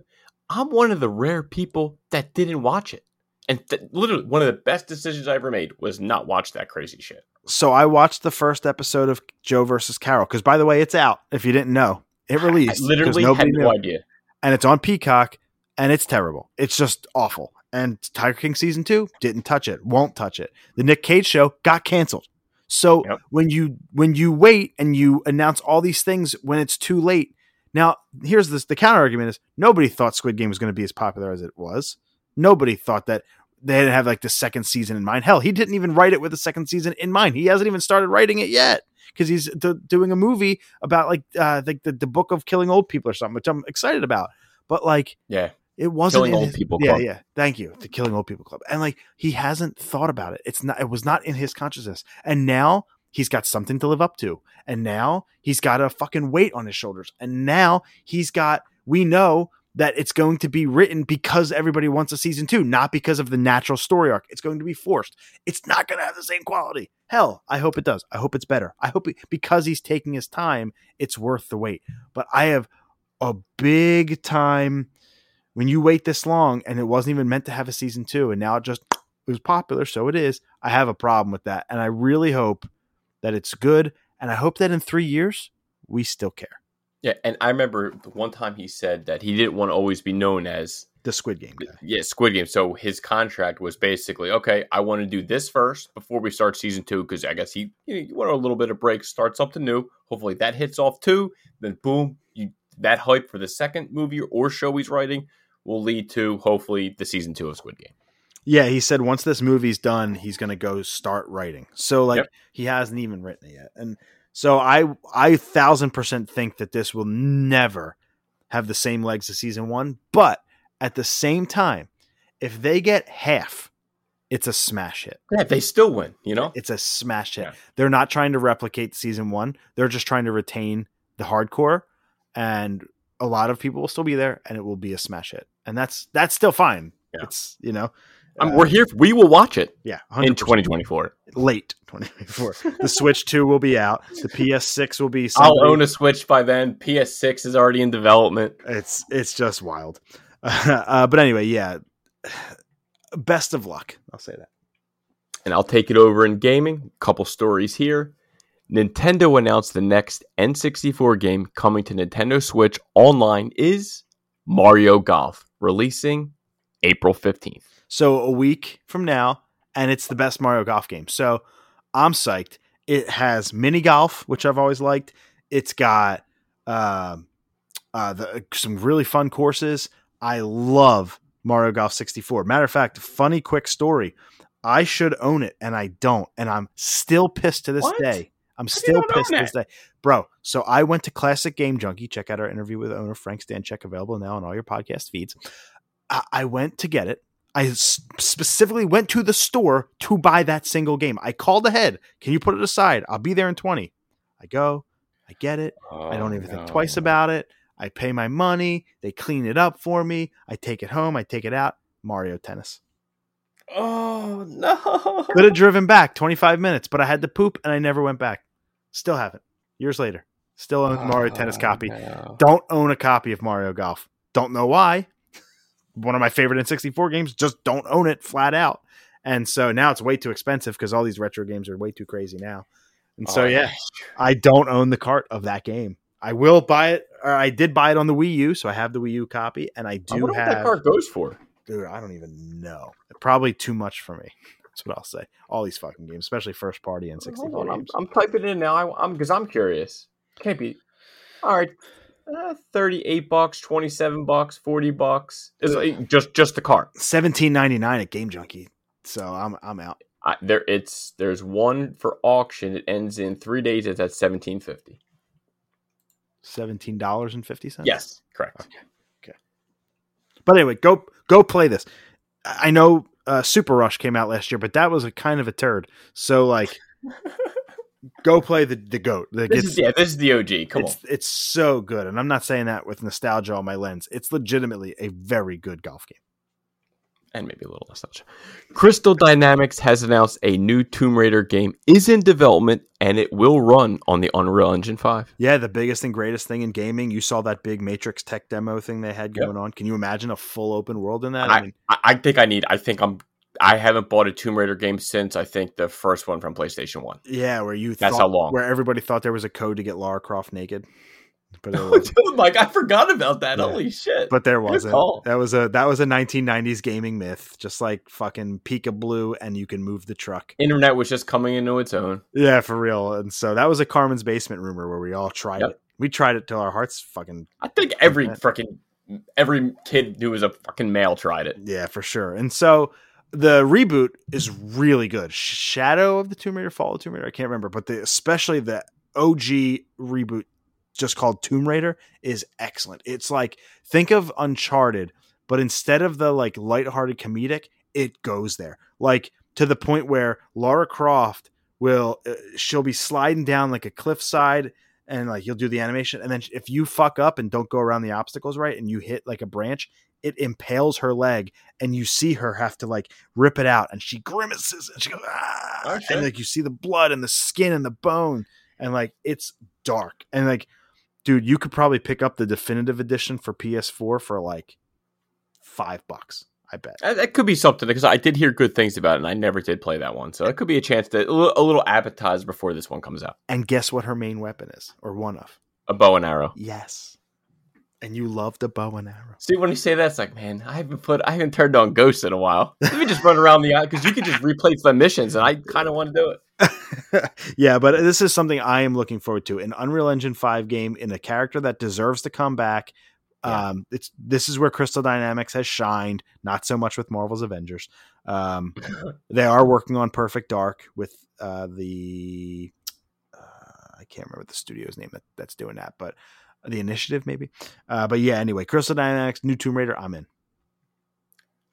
I'm one of the rare people that didn't watch it, and th- literally one of the best decisions I ever made was not watch that crazy shit. So I watched the first episode of Joe versus Carol because, by the way, it's out. If you didn't know, it I literally nobody had knew. idea. and it's on Peacock, and it's terrible. It's just awful. And Tiger King season two didn't touch it, won't touch it. The Nick Cage show got canceled. So Yep. when you when you wait and you announce all these things when it's too late, now here's this the counter argument is nobody thought Squid Game was going to be as popular as it was. Nobody thought that they didn't have like the second season in mind. Hell, he didn't even write it with the second season in mind. He hasn't even started writing it yet because he's d- doing a movie about like uh like the, the book of killing old people or something, which I'm excited about. But like Yeah, it wasn't Killing Old his- People Yeah, Club. yeah. Thank you. The Killing Old People Club. And like he hasn't thought about it. It's not it was not in his consciousness. And now he's got something to live up to. And now he's got a fucking weight on his shoulders. And now he's got we know that it's going to be written because everybody wants a season 2, not because of the natural story arc. It's going to be forced. It's not going to have the same quality. Hell, I hope it does. I hope it's better. I hope it, because he's taking his time, it's worth the wait. But I have a big time when you wait this long and it wasn't even meant to have a season two and now it just it was popular so it is i have a problem with that and i really hope that it's good and i hope that in three years we still care yeah. And I remember the one time he said that he didn't want to always be known as the squid game guy. yeah Squid Game. So his contract was basically okay. I want to do this first before we start season two because I guess he you, know, you want a little bit of break, start something new. Hopefully that hits off too. Then boom, you that hype for the second movie or show he's writing will lead to hopefully the season two of Squid Game. yeah he said once this movie's done he's going to go start writing so like Yep. he hasn't even written it yet and so i i thousand percent think that this will never have the same legs as season one but at the same time if they get half it's a smash hit Yeah, they still win. You know. It's a smash hit. Yeah. They're not trying to replicate season one. They're just trying to retain the hardcore, and a lot of people will still be there, and it will be a smash hit. And that's that's still fine. Yeah. It's you know, Um, uh, we're here. We will watch it yeah, in 100%. 2024. late 2024. the Switch Two will be out. The PS6 will be. I'll own a Switch by then. PS6 is already in development. It's it's just wild. (laughs) Uh, but anyway, yeah. (sighs) Best of luck. I'll say that. and I'll take it over in gaming. Couple stories here. Nintendo announced the next N64 game coming to Nintendo Switch online is Mario Golf, releasing April 15th. So a week from now, and it's the best Mario Golf game. So I'm psyched. It has mini golf, which I've always liked. It's got um, uh, the, some really fun courses. I love Mario Golf 64. Matter of fact, funny quick story. I should own it, and I don't, and I'm still pissed to this What? day. I'm still pissed to this day, bro. So I went to Classic Game Junkie. Check out our interview with owner Frank Stanchek, available now on all your podcast feeds. I, I went to get it. I specifically went to the store to buy that single game. I called ahead. Can you put it aside? I'll be there in 20. I go, I get it. I don't oh, even think twice about it. I pay my money. They clean it up for me. I take it home. I take it out. Mario Tennis. Oh no! Could have driven back 25 minutes, but I had to poop and I never went back. Still haven't. Years later. Still own the Mario Tennis Oh, copy. no. Don't own a copy of Mario Golf. Don't know why. One of my favorite N64 games. Just don't own it flat out. And so now it's way too expensive because all these retro games are way too crazy now. And so Oh, yeah, I don't own the cart of that game. I will buy it, or I did buy it on the Wii U, so I have the Wii U copy, and I I do wonder what that have. card goes for. Dude, I don't even know. Probably too much for me. (laughs) That's what I'll say. All these fucking games, especially first party and Hold 64 on, I'm, games. I'm typing it in now. I, I'm because I'm curious. Can't be. All right, uh, thirty-eight bucks, twenty-seven bucks, forty bucks. Is it just just the ninety nine at Game Junkie. So I'm I'm out. I, there, it's there's one for auction. It ends in three days. It's at seventeen fifty. Seventeen dollars and fifty cents. Yes, correct. Okay. Okay. But anyway, go go play this. I I know uh, Super Rush came out last year, but that was a kind of a turd. So like, (laughs) go play the the goat. This it's, is, yeah, this is the OG. Come on. it's it's so good, and I'm not saying that with nostalgia on my lens. It's legitimately a very good golf game. and maybe a little nostalgia. Crystal Dynamics has announced a new Tomb Raider game is in development and it will run on the Unreal Engine 5. Yeah, the biggest and greatest thing in gaming. You saw that big Matrix tech demo thing they had Yep. going on. Can you imagine a full open world in that? I, I, I think I need. I think I'm. I haven't bought a Tomb Raider game since I think the first one from PlayStation One. yeah, where you That's thought, how long. where everybody thought there was a code to get Lara Croft naked, but (laughs) it oh, wasn't. like I forgot about that. Yeah. Holy shit! but there wasn't. That was a that was a 1990s gaming myth, just like fucking Pikablu, and you can move the truck. Internet was just coming into its own. Yeah, for real. And so that was a Carmen's basement rumor where we all tried Yep. it. We tried it till our hearts fucking I think every freaking every kid who was a fucking male tried it. Yeah, for sure. And so the reboot is really good. Shadow of the Tomb Raider, Fall of Tomb Raider, I can't remember, but the especially the OG reboot just called Tomb Raider is excellent. It's like think of Uncharted, but instead of the like lighthearted comedic, it goes there. Like to the point where Lara Croft will uh, she'll be sliding down like a cliffside and like you'll do the animation and then if you fuck up and don't go around the obstacles right and you hit like a branch it impales her leg and you see her have to like rip it out and she grimaces and she goes ah and like you see the blood and the skin and the bone and like it's dark and like dude you could probably pick up the definitive edition for ps4 for like five bucks i bet That, could be something because I did hear good things about it, and I never did play that one. So it could be a chance to a little appetizer before this one comes out. and guess what her main weapon is or one of A bow and arrow. yes and you love the bow and arrow See, when you say that, it's like, man, I haven't put, I haven't turned on Ghost in a while. Let me just run around the island because you can just replace the missions, and I kind of want to do it. (laughs) yeah, but this is something I am looking forward to. An Unreal Engine 5 game in a character that deserves to come back. Yeah. Um, it's this is where Crystal Dynamics has shined, not so much with Marvel's Avengers. Um, (laughs) they are working on Perfect Dark with uh, the uh, I can't remember the studio's name that, that's doing that, but the initiative maybe. Uh, but yeah, anyway, Crystal Dynamics, new Tomb Raider, I'm in.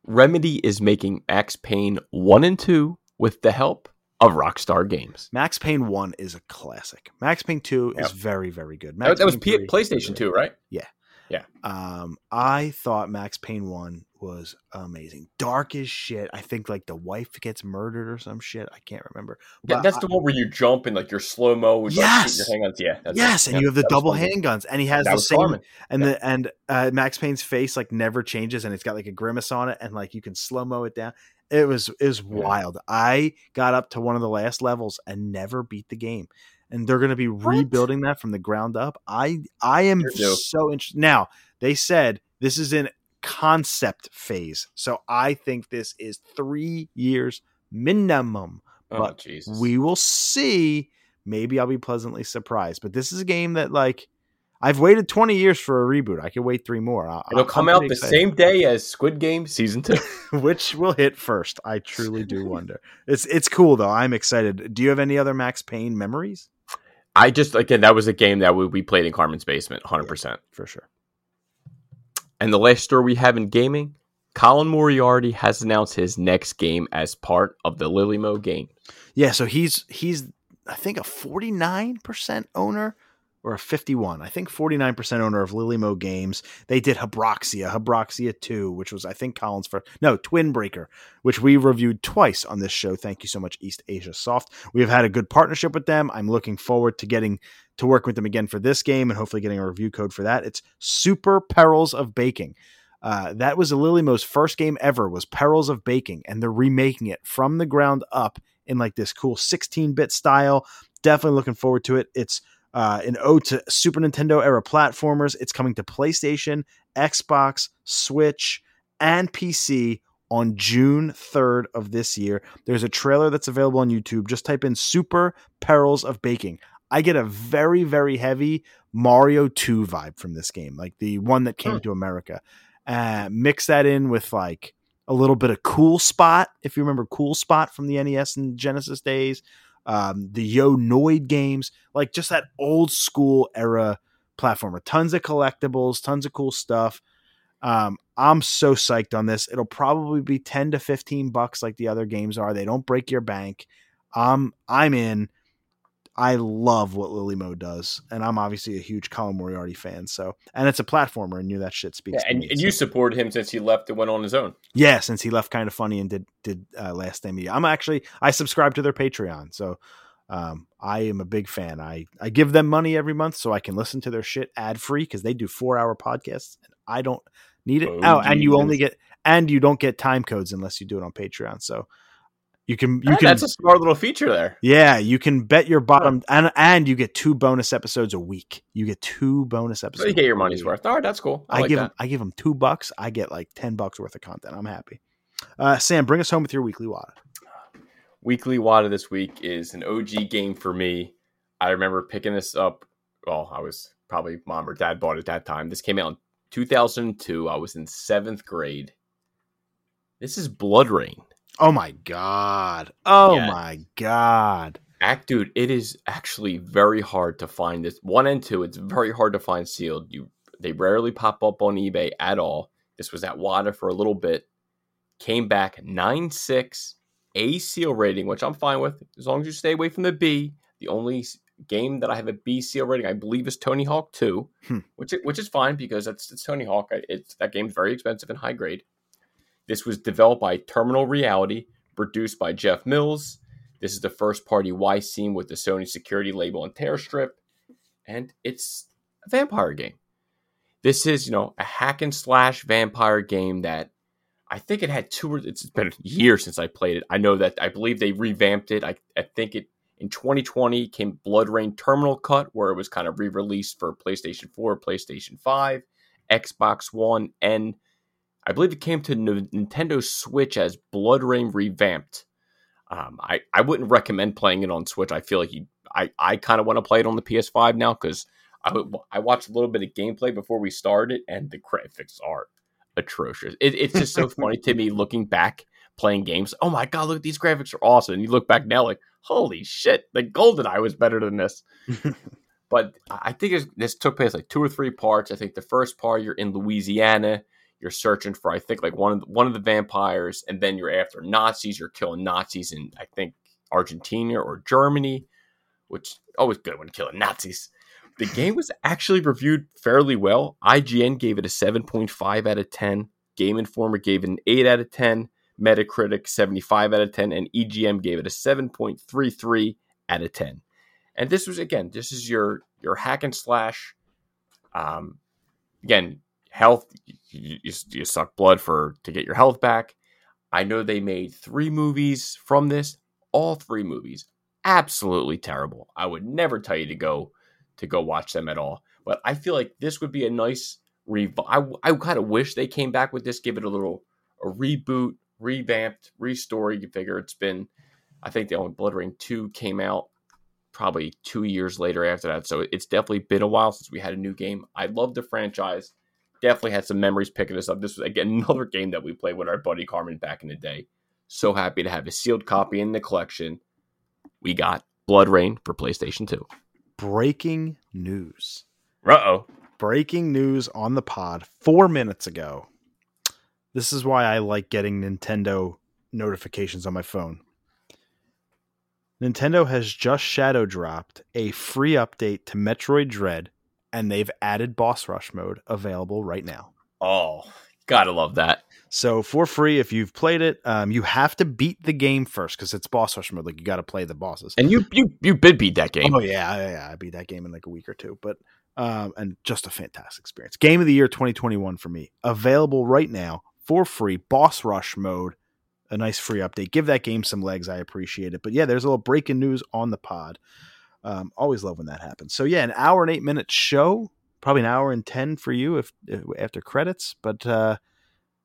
Remedy is making Max Payne one and two with the help of Rockstar Games. Max Payne 1 is a classic. Max Payne 2 is very, very good. That, that was P- PlayStation 2, right? Um, I thought Max Payne one was amazing, dark as shit. I think like the wife gets murdered or some shit. I can't remember. Yeah, But that's I- the one where you jump and like your slow mo with like, Yes! your handguns. Yeah, that's yes, and Yeah, you have the double handguns, and he has That the same Carmen. and Yeah. the and uh, Max Payne's face like never changes, and it's got like a grimace on it, and like you can slow mo it down. It was it was wild. I got up to one of the last levels and never beat the game, and they're going to be rebuilding that from the ground up. I I am so interested. Now they said this is in concept phase, so I think this is three years minimum. Oh but Jesus. We will see. Maybe I'll be pleasantly surprised. But this is a game that like I've waited 20 years for a reboot. I can wait three more. I- It'll I'm come out the excited. same day as Squid Game season two. (laughs) Which will hit first? I truly do (laughs) wonder. It's it's cool though. I'm excited. Do you have any other Max Payne memories? I just again that was a game that we, we played in Carmen's basement, hundred percent. For sure. And the last story we have in gaming, Colin Moriarty has announced his next game as part of the Lillymo game. Yeah, so he's he's I think a 49% owner or a 51. I think 49% owner of Lillymo Games. They did Habroxia, Habroxia 2, which was I think Collins for no, Twin Breaker, which we reviewed twice on this show. Thank you so much eastasiasoft. We have had a good partnership with them. I'm looking forward to getting to work with them again for this game and hopefully getting a review code for that. It's Super Perils of Baking. Uh, that was Lillymo's first game ever was Perils of Baking, and they're remaking it from the ground up in like this cool 16-bit style. Definitely looking forward to it. It's uh, an ode to Super Nintendo era platformers. It's coming to PlayStation, Xbox, Switch, and PC on June 3rd of this year. There's a trailer that's available on YouTube. Just type in Super Perils of Baking. I get a very, very heavy Mario 2 vibe from this game, like the one that came Hmm. to America. Uh, mix that in with like a little bit of Cool Spot, if you remember Cool Spot from the NES and Genesis days, um, the Yo Noid games, like just that old school era platformer. Tons of collectibles, tons of cool stuff. Um, I'm so psyched on this. It'll probably be 10 to 15 bucks like the other games are. They don't break your bank. Um, I'm in. I love what Lillymo does, and I'm obviously a huge Colin Moriarty fan. So, and it's a platformer, and you that shit speaks. Yeah, and, me, and so. you supported him since he left and went on his own. Yeah, since he left Kinda Funny and did did uh, Last Stand Media. I'm actually I subscribe to their Patreon, so um, I am a big fan. I I give them money every month so I can listen to their shit ad free because they do four hour podcasts and I don't need it. Oh, Oh, and you only get and you don't get time codes unless you do it on Patreon. So you can you can That's a smart little feature there. yeah you can bet your bottom and and you get two bonus episodes a week. You get two bonus So episodes. you get your a money's worth. All right, that's cool. I, I, like give that. them I give them two bucks. I get like ten bucks worth of content. I'm happy. Uh, Sam, bring us home with your weekly wad. Weekly Wata this week is an OG game for me. I remember picking this up. Well, I was probably mom or dad bought it at that time. This came out in 2002. I was in seventh grade. This is BloodRayne. Oh my god. Oh Yes. my god. Act, dude, it is actually very hard to find this. One and two, it's very hard to find sealed. You, they rarely pop up on eBay at all. This was at Wata for a little bit. Came back nine six, A seal rating, which I'm fine with as long as you stay away from the B. The only game that I have a B seal rating, I believe, is Tony Hawk Two, Hmm. which which is fine because it's, it's Tony Hawk. It's that game's very expensive and high grade. This was developed by Terminal Reality, produced by Jeff Mills. This is the first party Y-seam with the Sony security label and tear strip, and it's a vampire game. This is, you know, a hack and slash vampire game that I think it had two. It's been years since I played it. I know that I believe they revamped it. I, I think it in 2020 came BloodRayne Terminal Cut, where it was kind of re-released for PlayStation 4, PlayStation 5, Xbox One, and I believe it came to Nintendo Switch as BloodRayne Revamped. Um, I, I wouldn't recommend playing it on Switch. I feel like you, I, I kind of want to play it on the PS5 now because I, I watched a little bit of gameplay before we started, and the graphics are atrocious. It, it's just so (laughs) funny to me looking back playing games. Oh my god, look at these graphics are awesome! And you look back now, like holy shit, the GoldenEye was better than this. (laughs) but I I think this took place like two or three parts. I think the first part you're in Louisiana, you're searching for I think like one of the, one of the vampires, and then you're after Nazis. You're killing Nazis in I think Argentina or Germany, which always good when killing Nazis. The game was actually reviewed fairly well. IGN gave it a 7.5 out of 10. Game Informer gave it an 8 out of 10. Metacritic 75 out of 10 and EGM gave it a 7.33 out of 10. And this was again, this is your your hack and slash um again, health you, you, you suck blood for to get your health back. I know they made 3 movies from this. All 3 movies absolutely terrible. I would never tell you to go to go watch them at all. But I feel like this would be a nice rev. I, I kind of wish they came back with this, give it a little a reboot, revamped, restory. You figure it's been, I think the only BloodRayne two came out probably two years later after that. So it's definitely been a while since we had a new game. I love the franchise. Definitely had some memories picking this up. This was again (laughs) another game that we played with our buddy Carmen back in the day. So happy to have a sealed copy in the collection. We got BloodRayne for PlayStation 2. Breaking news. Uh oh. Breaking news on the pod four minutes ago. This is why I like getting Nintendo notifications on my phone. Nintendo has just shadow dropped a free update to Metroid Dread, and they've added boss rush mode available right now. Oh, gotta love that. So for free, if you've played it, um, you have to beat the game first because it's boss rush mode. Like you got to play the bosses. And you you you did beat that game. Oh yeah, yeah, yeah, I beat that game in like a week or two, but um, and just a fantastic experience. Game of the year 2021 for me. Available right now for free. Boss Rush mode. A nice free update. Give that game some legs. I appreciate it. But yeah, there's a little breaking news on the pod. Um, always love when that happens. So yeah, an hour and eight minute show. Probably an hour and ten for you if, if after credits. But uh,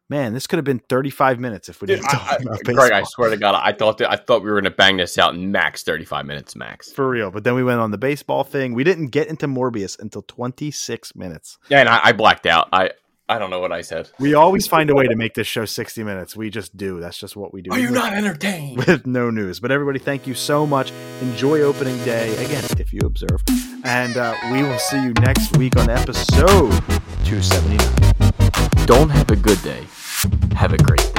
man, this could have been 35 minutes if we Dude, didn't talk I, about Greg, I swear to God, I thought that I thought we were gonna bang this out in max thirty five minutes max. For real. But then we went on the baseball thing. We didn't get into Morbius until 26 minutes. Yeah, and I, I blacked out. I I don't know what I said. We always find a way to make this show 60 minutes. We just do. That's just what we do. Are you With- not entertained? With no news. But everybody, thank you so much. Enjoy opening day, again, if you observe. And uh, we will see you next week on episode 279. Don't have a good day. Have a great.